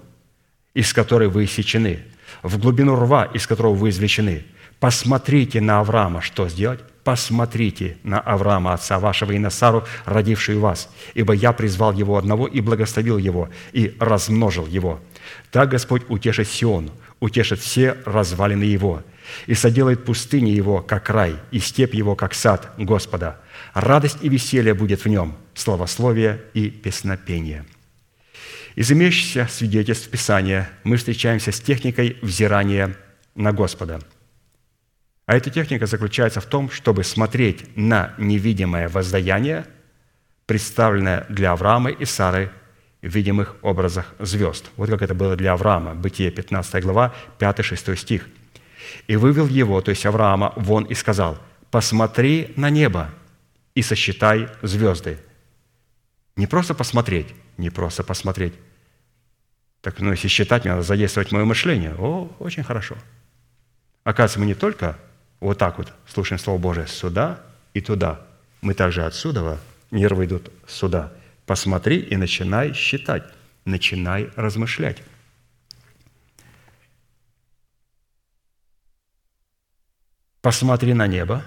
из которой вы иссечены, в глубину рва, из которого вы извлечены. Посмотрите на Авраама. Что сделать? Посмотрите на Авраама, отца вашего и на Сару, родившую вас, ибо я призвал его одного и благословил его, и размножил его. Так Господь утешит Сион, утешит все развалины его – и соделает пустыни его, как рай, и степь его, как сад Господа. Радость и веселье будет в нем, славословие и песнопение». Из имеющихся свидетельств Писания мы встречаемся с техникой взирания на Господа. А эта техника заключается в том, чтобы смотреть на невидимое воздаяние, представленное для Авраама и Сары в видимых образах звезд. Вот как это было для Авраама. Бытие 15 глава, 5-6 стих – и вывел его, то есть Авраама, вон и сказал, посмотри на небо и сосчитай звезды. Не просто посмотреть, не просто посмотреть. Так, ну, если считать, мне надо задействовать мое мышление. О, очень хорошо. Оказывается, мы не только вот так вот слушаем Слово Божие сюда и туда. Мы также отсюда, нервы идут сюда. Посмотри и начинай считать, начинай размышлять. Посмотри на небо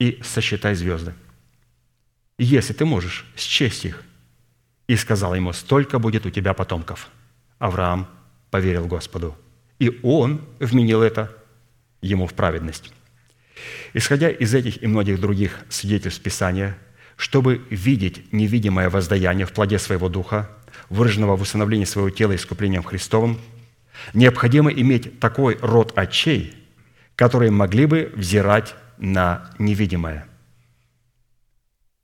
и сосчитай звезды. Если ты можешь счесть их, и сказал ему, столько будет у тебя потомков. Авраам поверил Господу, и он вменил это ему в праведность. Исходя из этих и многих других свидетельств Писания, чтобы видеть невидимое воздаяние в плоде своего духа, выраженного в усыновлении своего тела искуплением Христовым, необходимо иметь такой род очей – которые могли бы взирать на невидимое.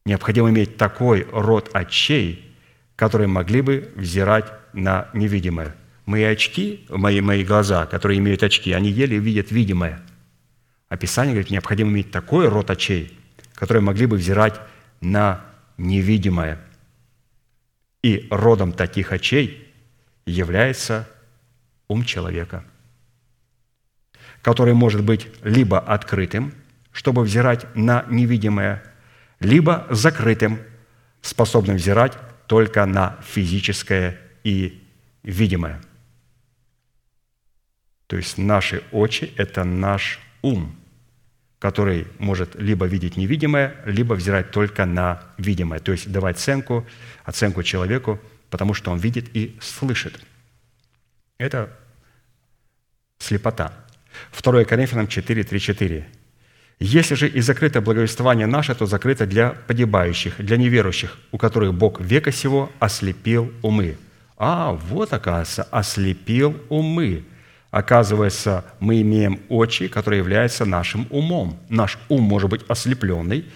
Необходимо иметь такой род очей, которые могли бы взирать на невидимое. Мои очки, мои, мои глаза, которые имеют очки, они еле видят видимое. А Писание говорит, необходимо иметь такой род очей, которые могли бы взирать на невидимое. И родом таких очей является ум человека – который может быть либо открытым, чтобы взирать на невидимое, либо закрытым, способным взирать только на физическое и видимое. То есть наши очи – это наш ум, который может либо видеть невидимое, либо взирать только на видимое, то есть давать оценку, оценку человеку, потому что он видит и слышит. Это слепота – 2 Коринфянам 4, 3, 4. «Если же и закрыто благовествование наше, то закрыто для погибающих, для неверующих, у которых Бог века сего ослепил умы». А, вот, оказывается, ослепил умы. Оказывается, мы имеем очи, которые являются нашим умом. Наш ум может быть ослепленный,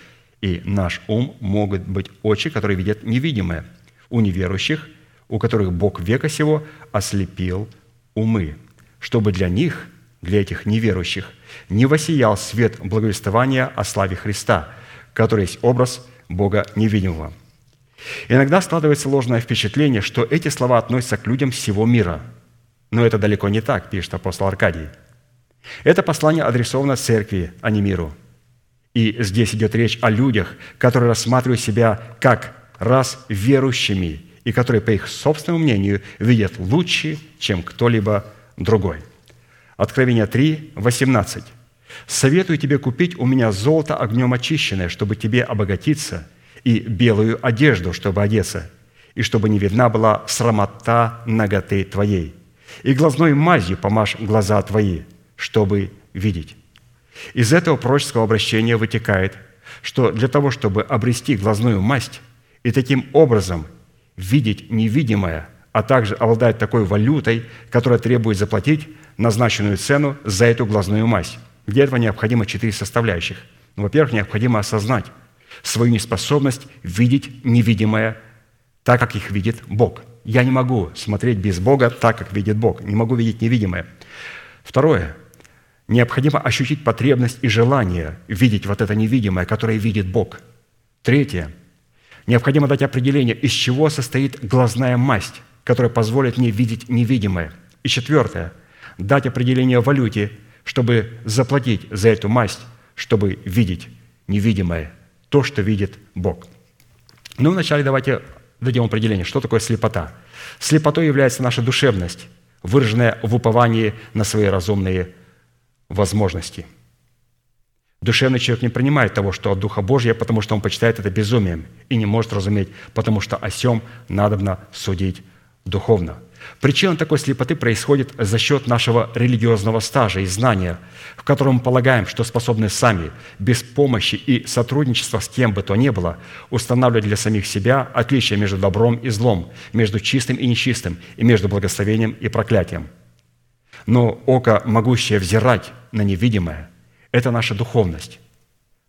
и наш ум могут быть очи, которые видят невидимое. У неверующих, у которых Бог века сего ослепил умы, чтобы для них, для этих неверующих, не воссиял свет благовествования о славе Христа, который есть образ Бога невидимого. Иногда складывается ложное впечатление, что эти слова относятся к людям всего мира. Но это далеко не так, пишет апостол Аркадий. Это послание адресовано церкви, а не миру. И здесь идет речь о людях, которые рассматривают себя как раз верующими и которые, по их собственному мнению, видят лучше, чем кто-либо другой. Откровение 3, 18. «Советую тебе купить у меня золото огнем очищенное, чтобы тебе обогатиться, и белую одежду, чтобы одеться, и чтобы не видна была срамота ноготы твоей. И глазной мазью помажь глаза твои, чтобы видеть». Из этого пророческого обращения вытекает, что для того, чтобы обрести глазную масть и таким образом видеть невидимое, а также обладать такой валютой, которая требует заплатить назначенную цену за эту глазную масть. Для этого необходимо четыре составляющих. Ну, во-первых, необходимо осознать свою неспособность видеть невидимое так, как их видит Бог. Я не могу смотреть без Бога так, как видит Бог. Не могу видеть невидимое. Второе. Необходимо ощутить потребность и желание видеть вот это невидимое, которое видит Бог. Третье. Необходимо дать определение, из чего состоит глазная масть, которая позволит мне видеть невидимое. И четвертое. Дать определение валюте, чтобы заплатить за эту масть, чтобы видеть невидимое, то, что видит Бог. Ну, вначале давайте дадим определение, что такое слепота. Слепотой является наша душевность, выраженная в уповании на свои разумные возможности. Душевный человек не принимает того, что от Духа Божьего, потому что он почитает это безумием и не может разуметь, потому что о сем надобно судить духовно – Причина такой слепоты происходит за счет нашего религиозного стажа и знания, в котором мы полагаем, что способны сами, без помощи и сотрудничества с кем бы то ни было, устанавливать для самих себя отличие между добром и злом, между чистым и нечистым, и между благословением и проклятием. Но око, могущее взирать на невидимое, это наша духовность.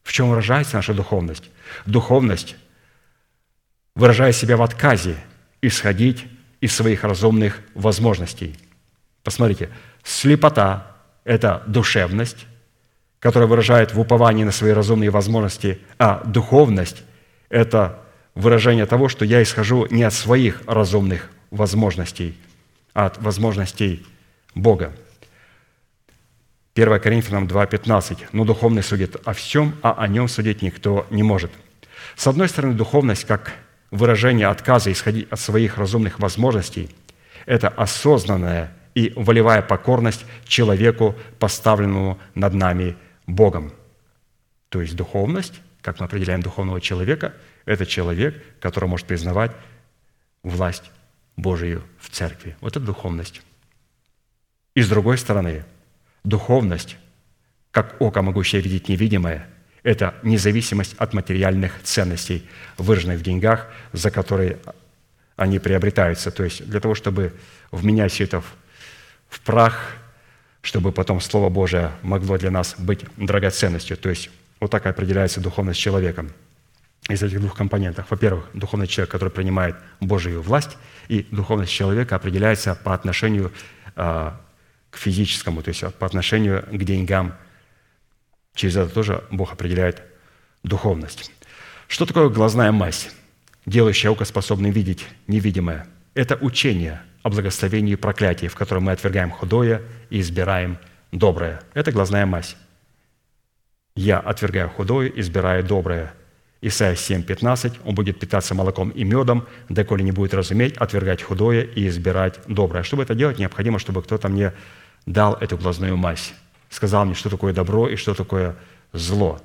В чем выражается наша духовность? Духовность, выражая себя в отказе, исходить из своих разумных возможностей. Посмотрите, слепота – это душевность, которая выражает в уповании на свои разумные возможности, а духовность – это выражение того, что я исхожу не от своих разумных возможностей, а от возможностей Бога. 1 Коринфянам 2,15. «Но духовный судит о всем, а о нем судить никто не может». С одной стороны, духовность, как выражение отказа исходить от своих разумных возможностей – это осознанная и волевая покорность человеку, поставленному над нами Богом. То есть духовность, как мы определяем духовного человека, это человек, который может признавать власть Божию в церкви. Вот это духовность. И с другой стороны, духовность, как око, могущее видеть невидимое – это независимость от материальных ценностей, выраженных в деньгах, за которые они приобретаются. То есть для того, чтобы вменять все это в, прах, чтобы потом Слово Божие могло для нас быть драгоценностью. То есть вот так определяется духовность человека из этих двух компонентов. Во-первых, духовный человек, который принимает Божию власть, и духовность человека определяется по отношению э, к физическому, то есть по отношению к деньгам – Через это тоже Бог определяет духовность. Что такое глазная мазь, делающая око способным видеть невидимое? Это учение о благословении и проклятии, в котором мы отвергаем худое и избираем доброе. Это глазная мазь. «Я отвергаю худое, избираю доброе». Исайя 7, 15. «Он будет питаться молоком и медом, доколе не будет разуметь, отвергать худое и избирать доброе». Чтобы это делать, необходимо, чтобы кто-то мне дал эту глазную мазь сказал мне, что такое добро и что такое зло.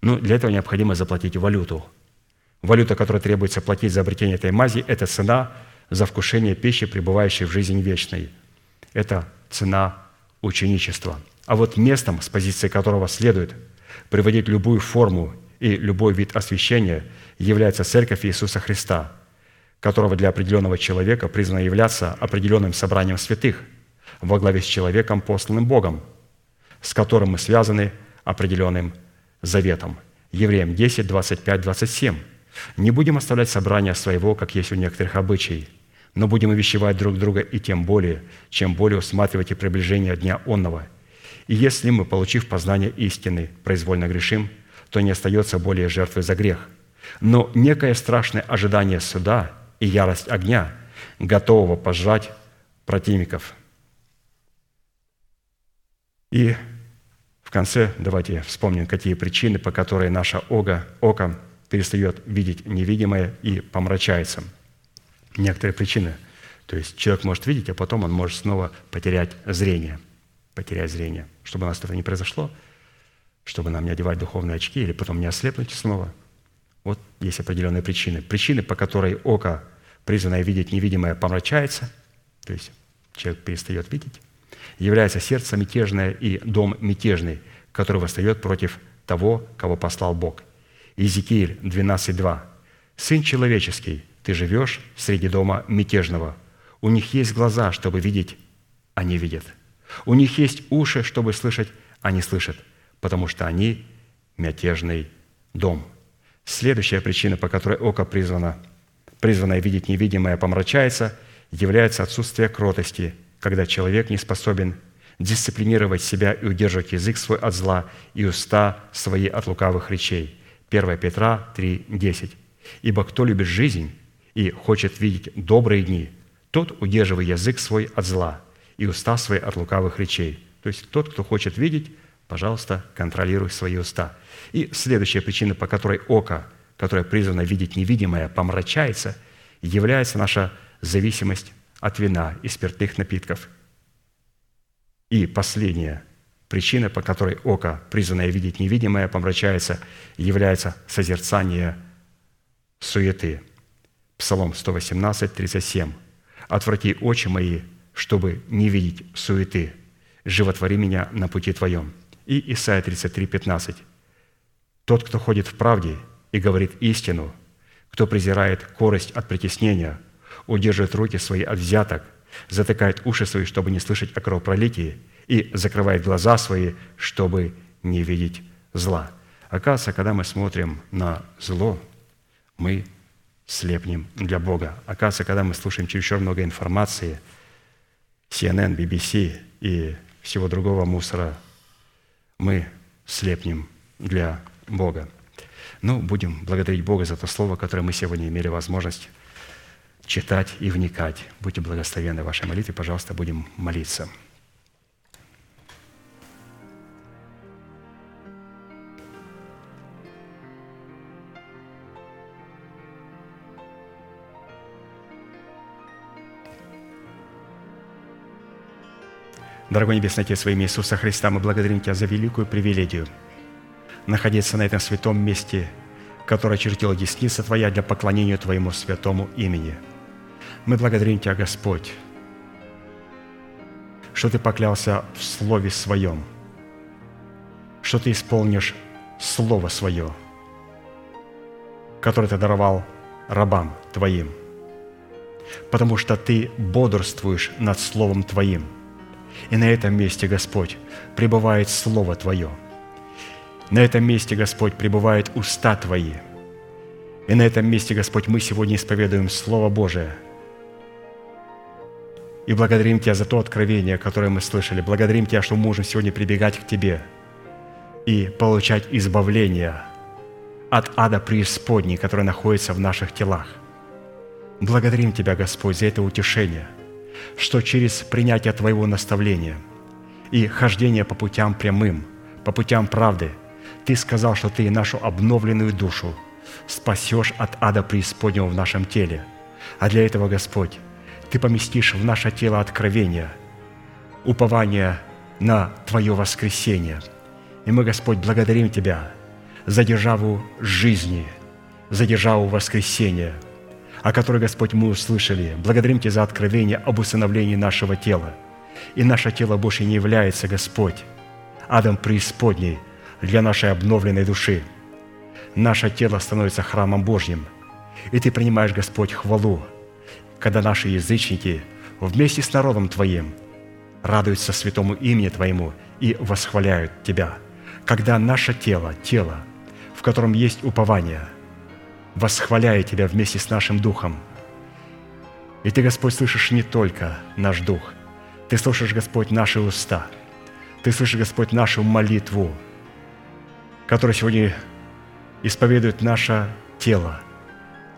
Ну, для этого необходимо заплатить валюту. Валюта, которая требуется платить за обретение этой мази, это цена за вкушение пищи, пребывающей в жизни вечной. Это цена ученичества. А вот местом, с позиции которого следует приводить любую форму и любой вид освящения, является Церковь Иисуса Христа, которого для определенного человека признано являться определенным собранием святых – во главе с человеком, посланным Богом, с которым мы связаны определенным заветом. Евреям 10, 25, 27. «Не будем оставлять собрания своего, как есть у некоторых обычаев, но будем увещевать друг друга и тем более, чем более усматривайте приближение дня онного. И если мы, получив познание истины, произвольно грешим, то не остается более жертвы за грех. Но некое страшное ожидание суда и ярость огня, готового пожрать противников. И конце давайте вспомним, какие причины, по которой наше око, око перестает видеть невидимое и помрачается – некоторые причины. То есть человек может видеть, а потом он может снова потерять зрение. Потерять зрение. Чтобы у нас это не произошло, чтобы нам не одевать духовные очки или потом не ослепнуть снова. Вот есть определенные причины. Причины, по которой око, призванное видеть невидимое, помрачается, то есть человек перестает видеть, является сердце мятежное и дом мятежный, который восстает против того, кого послал Бог. Иезекииль 12.2. «Сын человеческий, ты живешь среди дома мятежного. У них есть глаза, чтобы видеть, а не видят. У них есть уши, чтобы слышать, а не слышат, потому что они мятежный дом. Следующая причина, по которой око призвано, призванное видеть невидимое, помрачается, является отсутствие кротости, когда человек не способен дисциплинировать себя и удерживать язык свой от зла и уста свои от лукавых речей. 1 Петра 3, 10. «Ибо кто любит жизнь и хочет видеть добрые дни, тот удерживает язык свой от зла и уста свои от лукавых речей. То есть тот, кто хочет видеть, пожалуйста, контролируй свои уста. И следующая причина, по которой око, которое призвано видеть невидимое, помрачается, является наша зависимость от вина и спиртных напитков. И последняя причина, по которой око, призванное видеть невидимое, помрачается, является созерцание суеты – Псалом 118, 37. «Отврати очи мои, чтобы не видеть суеты. Животвори меня на пути Твоем». И Исайя 33, 15. «Тот, кто ходит в правде и говорит истину, кто презирает корость от притеснения, удерживает руки свои от взяток, затыкает уши свои, чтобы не слышать о кровопролитии, и закрывает глаза свои, чтобы не видеть зла». Оказывается, когда мы смотрим на зло, мы слепнем для Бога. Оказывается, когда мы слушаем чересчур много информации, CNN, BBC и всего другого мусора, мы слепнем для Бога. Ну, будем благодарить Бога за то слово, которое мы сегодня имели возможность читать и вникать. Будьте благословенны в вашей молитве. Пожалуйста, будем молиться. Дорогой Небесный Отец, во имя Иисуса Христа, мы благодарим Тебя за великую привилегию находиться на этом святом месте, которое чертила десница Твоя для поклонения Твоему святому имени. Мы благодарим Тебя, Господь, что Ты поклялся в Слове Своем, что Ты исполнишь Слово Свое, которое Ты даровал рабам Твоим, потому что Ты бодрствуешь над Словом Твоим – и на этом месте, Господь, пребывает Слово Твое. На этом месте, Господь, пребывают уста Твои. И на этом месте, Господь, мы сегодня исповедуем Слово Божие. И благодарим Тебя за то откровение, которое мы слышали. Благодарим Тебя, что мы можем сегодня прибегать к Тебе и получать избавление от ада преисподней, который находится в наших телах. Благодарим Тебя, Господь, за это утешение – что через принятие Твоего наставления и хождение по путям прямым, по путям правды, Ты сказал, что Ты нашу обновленную душу спасешь от ада преисподнего в нашем теле. А для этого, Господь, Ты поместишь в наше тело откровение, упование на Твое воскресение. И мы, Господь, благодарим Тебя за державу жизни, за державу воскресения – о которой, Господь, мы услышали. Благодарим Тебя за откровение об усыновлении нашего тела. И наше тело больше не является, Господь, адом преисподней для нашей обновленной души. Наше тело становится храмом Божьим. И Ты принимаешь, Господь, хвалу, когда наши язычники вместе с народом Твоим радуются святому имени Твоему и восхваляют Тебя. Когда наше тело, тело, в котором есть упование, восхваляет Тебя вместе с нашим духом. И Ты, Господь, слышишь не только наш дух, Ты слышишь, Господь, наши уста, Ты слышишь, Господь, нашу молитву, которая сегодня исповедует наше тело,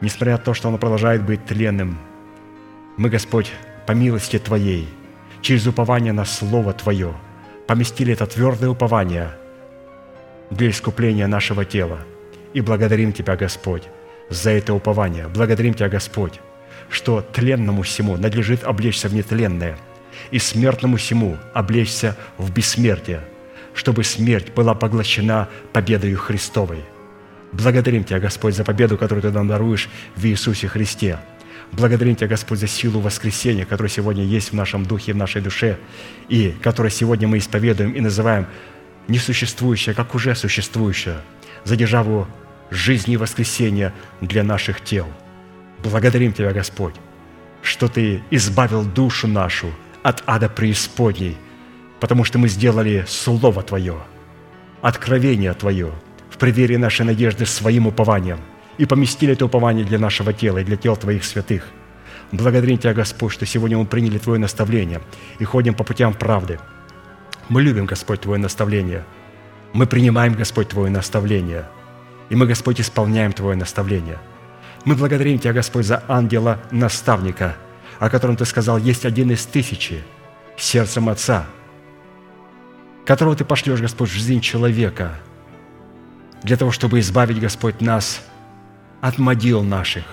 несмотря на то, что оно продолжает быть тленным. Мы, Господь, по милости Твоей, через упование на Слово Твое, поместили это твердое упование для искупления нашего тела. И благодарим Тебя, Господь, за это упование. Благодарим Тебя, Господь, что тленному всему надлежит облечься в нетленное, и смертному всему облечься в бессмертие, чтобы смерть была поглощена победою Христовой. Благодарим Тебя, Господь, за победу, которую Ты нам даруешь в Иисусе Христе. Благодарим Тебя, Господь, за силу воскресения, которая сегодня есть в нашем духе, в нашей душе, и которую сегодня мы исповедуем и называем несуществующее, как уже существующее, за державу жизни и воскресения для наших тел. Благодарим Тебя, Господь, что Ты избавил душу нашу от ада преисподней, потому что мы сделали Слово Твое, откровение Твое в преддверии нашей надежды своим упованием и поместили это упование для нашего тела и для тел Твоих святых. Благодарим Тебя, Господь, что сегодня мы приняли Твое наставление и ходим по путям правды. Мы любим, Господь, Твое наставление. Мы принимаем, Господь, Твое наставление – и мы, Господь, исполняем Твое наставление. Мы благодарим Тебя, Господь, за ангела-наставника, о котором Ты сказал, есть один из тысячи, сердцем Отца, которого Ты пошлешь, Господь, в жизнь человека, для того, чтобы избавить, Господь, нас от могил наших,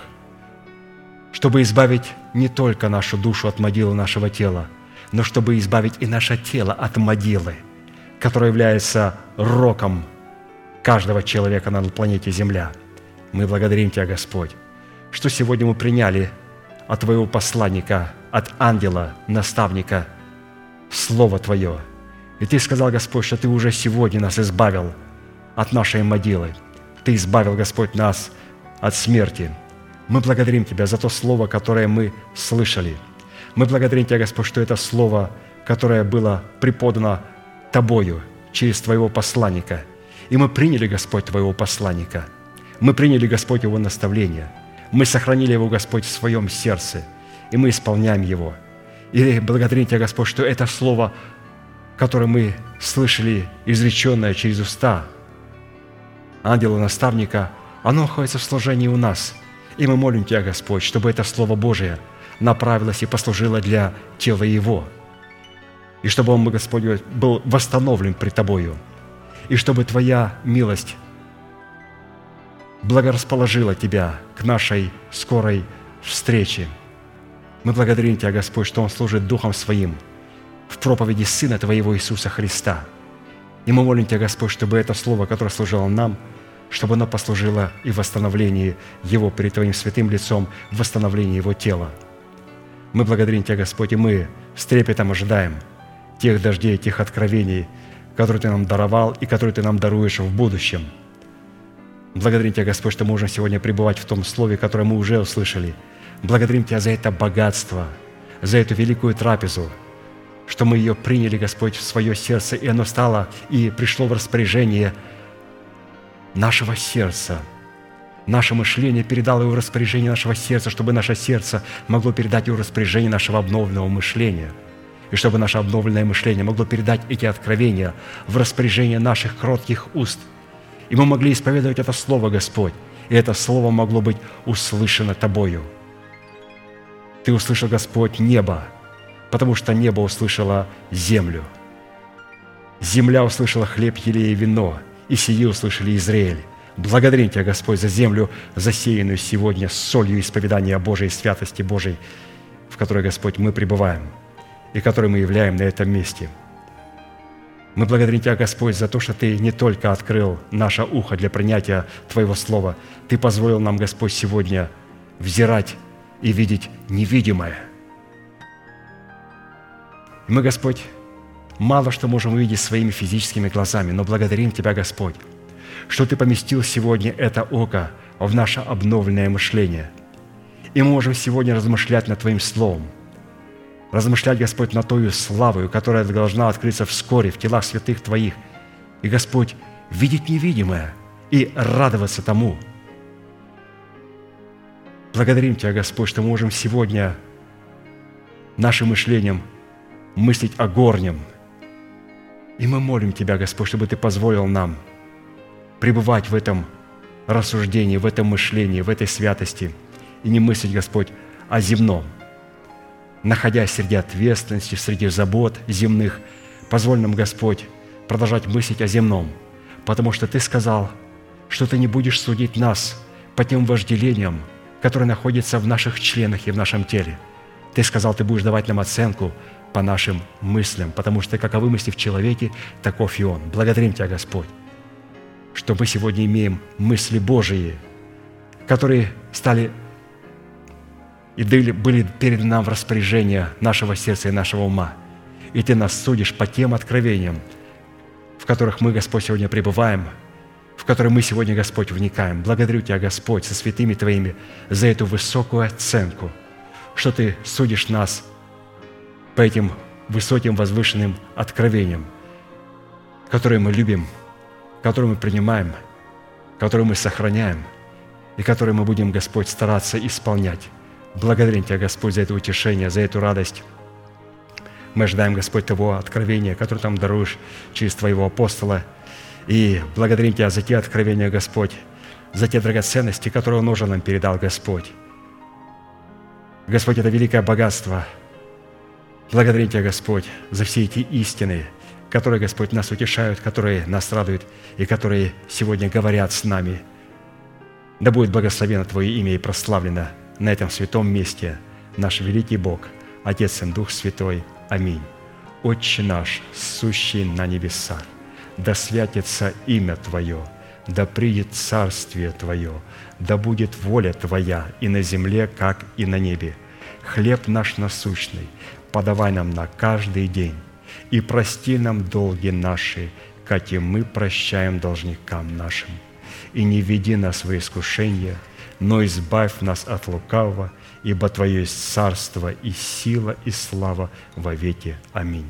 чтобы избавить не только нашу душу от могилы нашего тела, но чтобы избавить и наше тело от могилы, которая является роком каждого человека на планете Земля. Мы благодарим Тебя, Господь, что сегодня мы приняли от Твоего посланника, от ангела, наставника, Слово Твое. И Ты сказал, Господь, что Ты уже сегодня нас избавил от нашей могилы. Ты избавил, Господь, нас от смерти. Мы благодарим Тебя за то Слово, которое мы слышали. Мы благодарим Тебя, Господь, что это Слово, которое было преподано Тобою через Твоего посланника – и мы приняли, Господь, Твоего посланника. Мы приняли, Господь, Его наставление. Мы сохранили Его, Господь, в своем сердце. И мы исполняем Его. И благодарим Тебя, Господь, что это Слово, которое мы слышали, изреченное через уста ангела-наставника, оно находится в служении у нас. И мы молим Тебя, Господь, чтобы это Слово Божие направилось и послужило для тела Его. И чтобы Он, Господь, был восстановлен пред Тобою – и чтобы Твоя милость благорасположила Тебя к нашей скорой встрече. Мы благодарим Тебя, Господь, что Он служит Духом Своим в проповеди Сына Твоего Иисуса Христа. И мы молим Тебя, Господь, чтобы это Слово, которое служило нам, чтобы оно послужило и в восстановлении Его перед Твоим святым лицом, в восстановлении Его тела. Мы благодарим Тебя, Господь, и мы с трепетом ожидаем тех дождей, тех откровений – который Ты нам даровал и который Ты нам даруешь в будущем. Благодарим Тебя, Господь, что мы можем сегодня пребывать в том Слове, которое мы уже услышали. Благодарим Тебя за это богатство, за эту великую трапезу, что мы ее приняли, Господь, в свое сердце, и оно стало и пришло в распоряжение нашего сердца. Наше мышление передало его распоряжение нашего сердца, чтобы наше сердце могло передать его распоряжение нашего обновленного мышления – и чтобы наше обновленное мышление могло передать эти откровения в распоряжение наших кротких уст. И мы могли исповедовать это Слово, Господь, и это Слово могло быть услышано Тобою. Ты услышал, Господь, небо, потому что небо услышало землю. Земля услышала хлеб, елей и вино, и сии услышали Израиль. Благодарим Тебя, Господь, за землю, засеянную сегодня солью исповедания Божией святости Божией, в которой, Господь, мы пребываем – и который мы являем на этом месте. Мы благодарим Тебя, Господь, за то, что Ты не только открыл наше ухо для принятия Твоего Слова, Ты позволил нам, Господь, сегодня взирать и видеть невидимое. И мы, Господь, мало что можем увидеть своими физическими глазами, но благодарим Тебя, Господь, что Ты поместил сегодня это око в наше обновленное мышление. И мы можем сегодня размышлять над Твоим Словом – размышлять, Господь, на тою славою, которая должна открыться вскоре в телах святых Твоих. И, Господь, видеть невидимое и радоваться тому. Благодарим Тебя, Господь, что мы можем сегодня нашим мышлением мыслить о горнем. И мы молим Тебя, Господь, чтобы Ты позволил нам пребывать в этом рассуждении, в этом мышлении, в этой святости и не мыслить, Господь, о земном. Находясь среди ответственности, среди забот земных, позволь нам, Господь, продолжать мыслить о земном, потому что Ты сказал, что Ты не будешь судить нас по тем вожделениям, которые находятся в наших членах и в нашем теле. Ты сказал, Ты будешь давать нам оценку по нашим мыслям, потому что каковы мысли в человеке, таков и он. Благодарим Тебя, Господь, что мы сегодня имеем мысли Божии, которые стали и были перед нам в распоряжение нашего сердца и нашего ума. И Ты нас судишь по тем откровениям, в которых мы, Господь, сегодня пребываем, в которые мы сегодня, Господь, вникаем. Благодарю Тебя, Господь, со святыми Твоими за эту высокую оценку, что Ты судишь нас по этим высоким возвышенным откровениям, которые мы любим, которые мы принимаем, которые мы сохраняем и которые мы будем, Господь, стараться исполнять. Благодарим Тебя, Господь, за это утешение, за эту радость. Мы ожидаем, Господь, Того откровения, которое Там даруешь через Твоего апостола. И благодарим Тебя за те откровения, Господь, за те драгоценности, которые Он уже нам передал, Господь. Господь, это великое богатство. Благодарим Тебя, Господь, за все эти истины, которые, Господь, нас утешают, которые нас радуют и которые сегодня говорят с нами. Да будет благословено Твое имя и прославлено – на этом святом месте наш великий Бог, Отец и Дух Святой. Аминь. Отче наш, сущий на небесах, да святится имя Твое, да придет царствие Твое, да будет воля Твоя и на земле, как и на небе. Хлеб наш насущный подавай нам на каждый день, и прости нам долги наши, как и мы прощаем должникам нашим. И не веди нас в искушение – но избавь нас от лукавого, ибо Твое есть царство и сила и слава во веки. Аминь.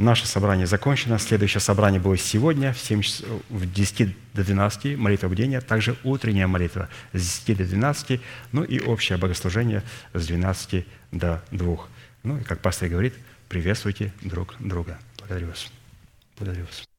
Наше собрание закончено. Следующее собрание будет сегодня в, 7 часов, в 10 до 12, молитва бдения, также утренняя молитва с 10 до 12, ну и общее богослужение с 12 до 2. Ну и, как пастор говорит, приветствуйте друг друга. Благодарю вас. Благодарю вас.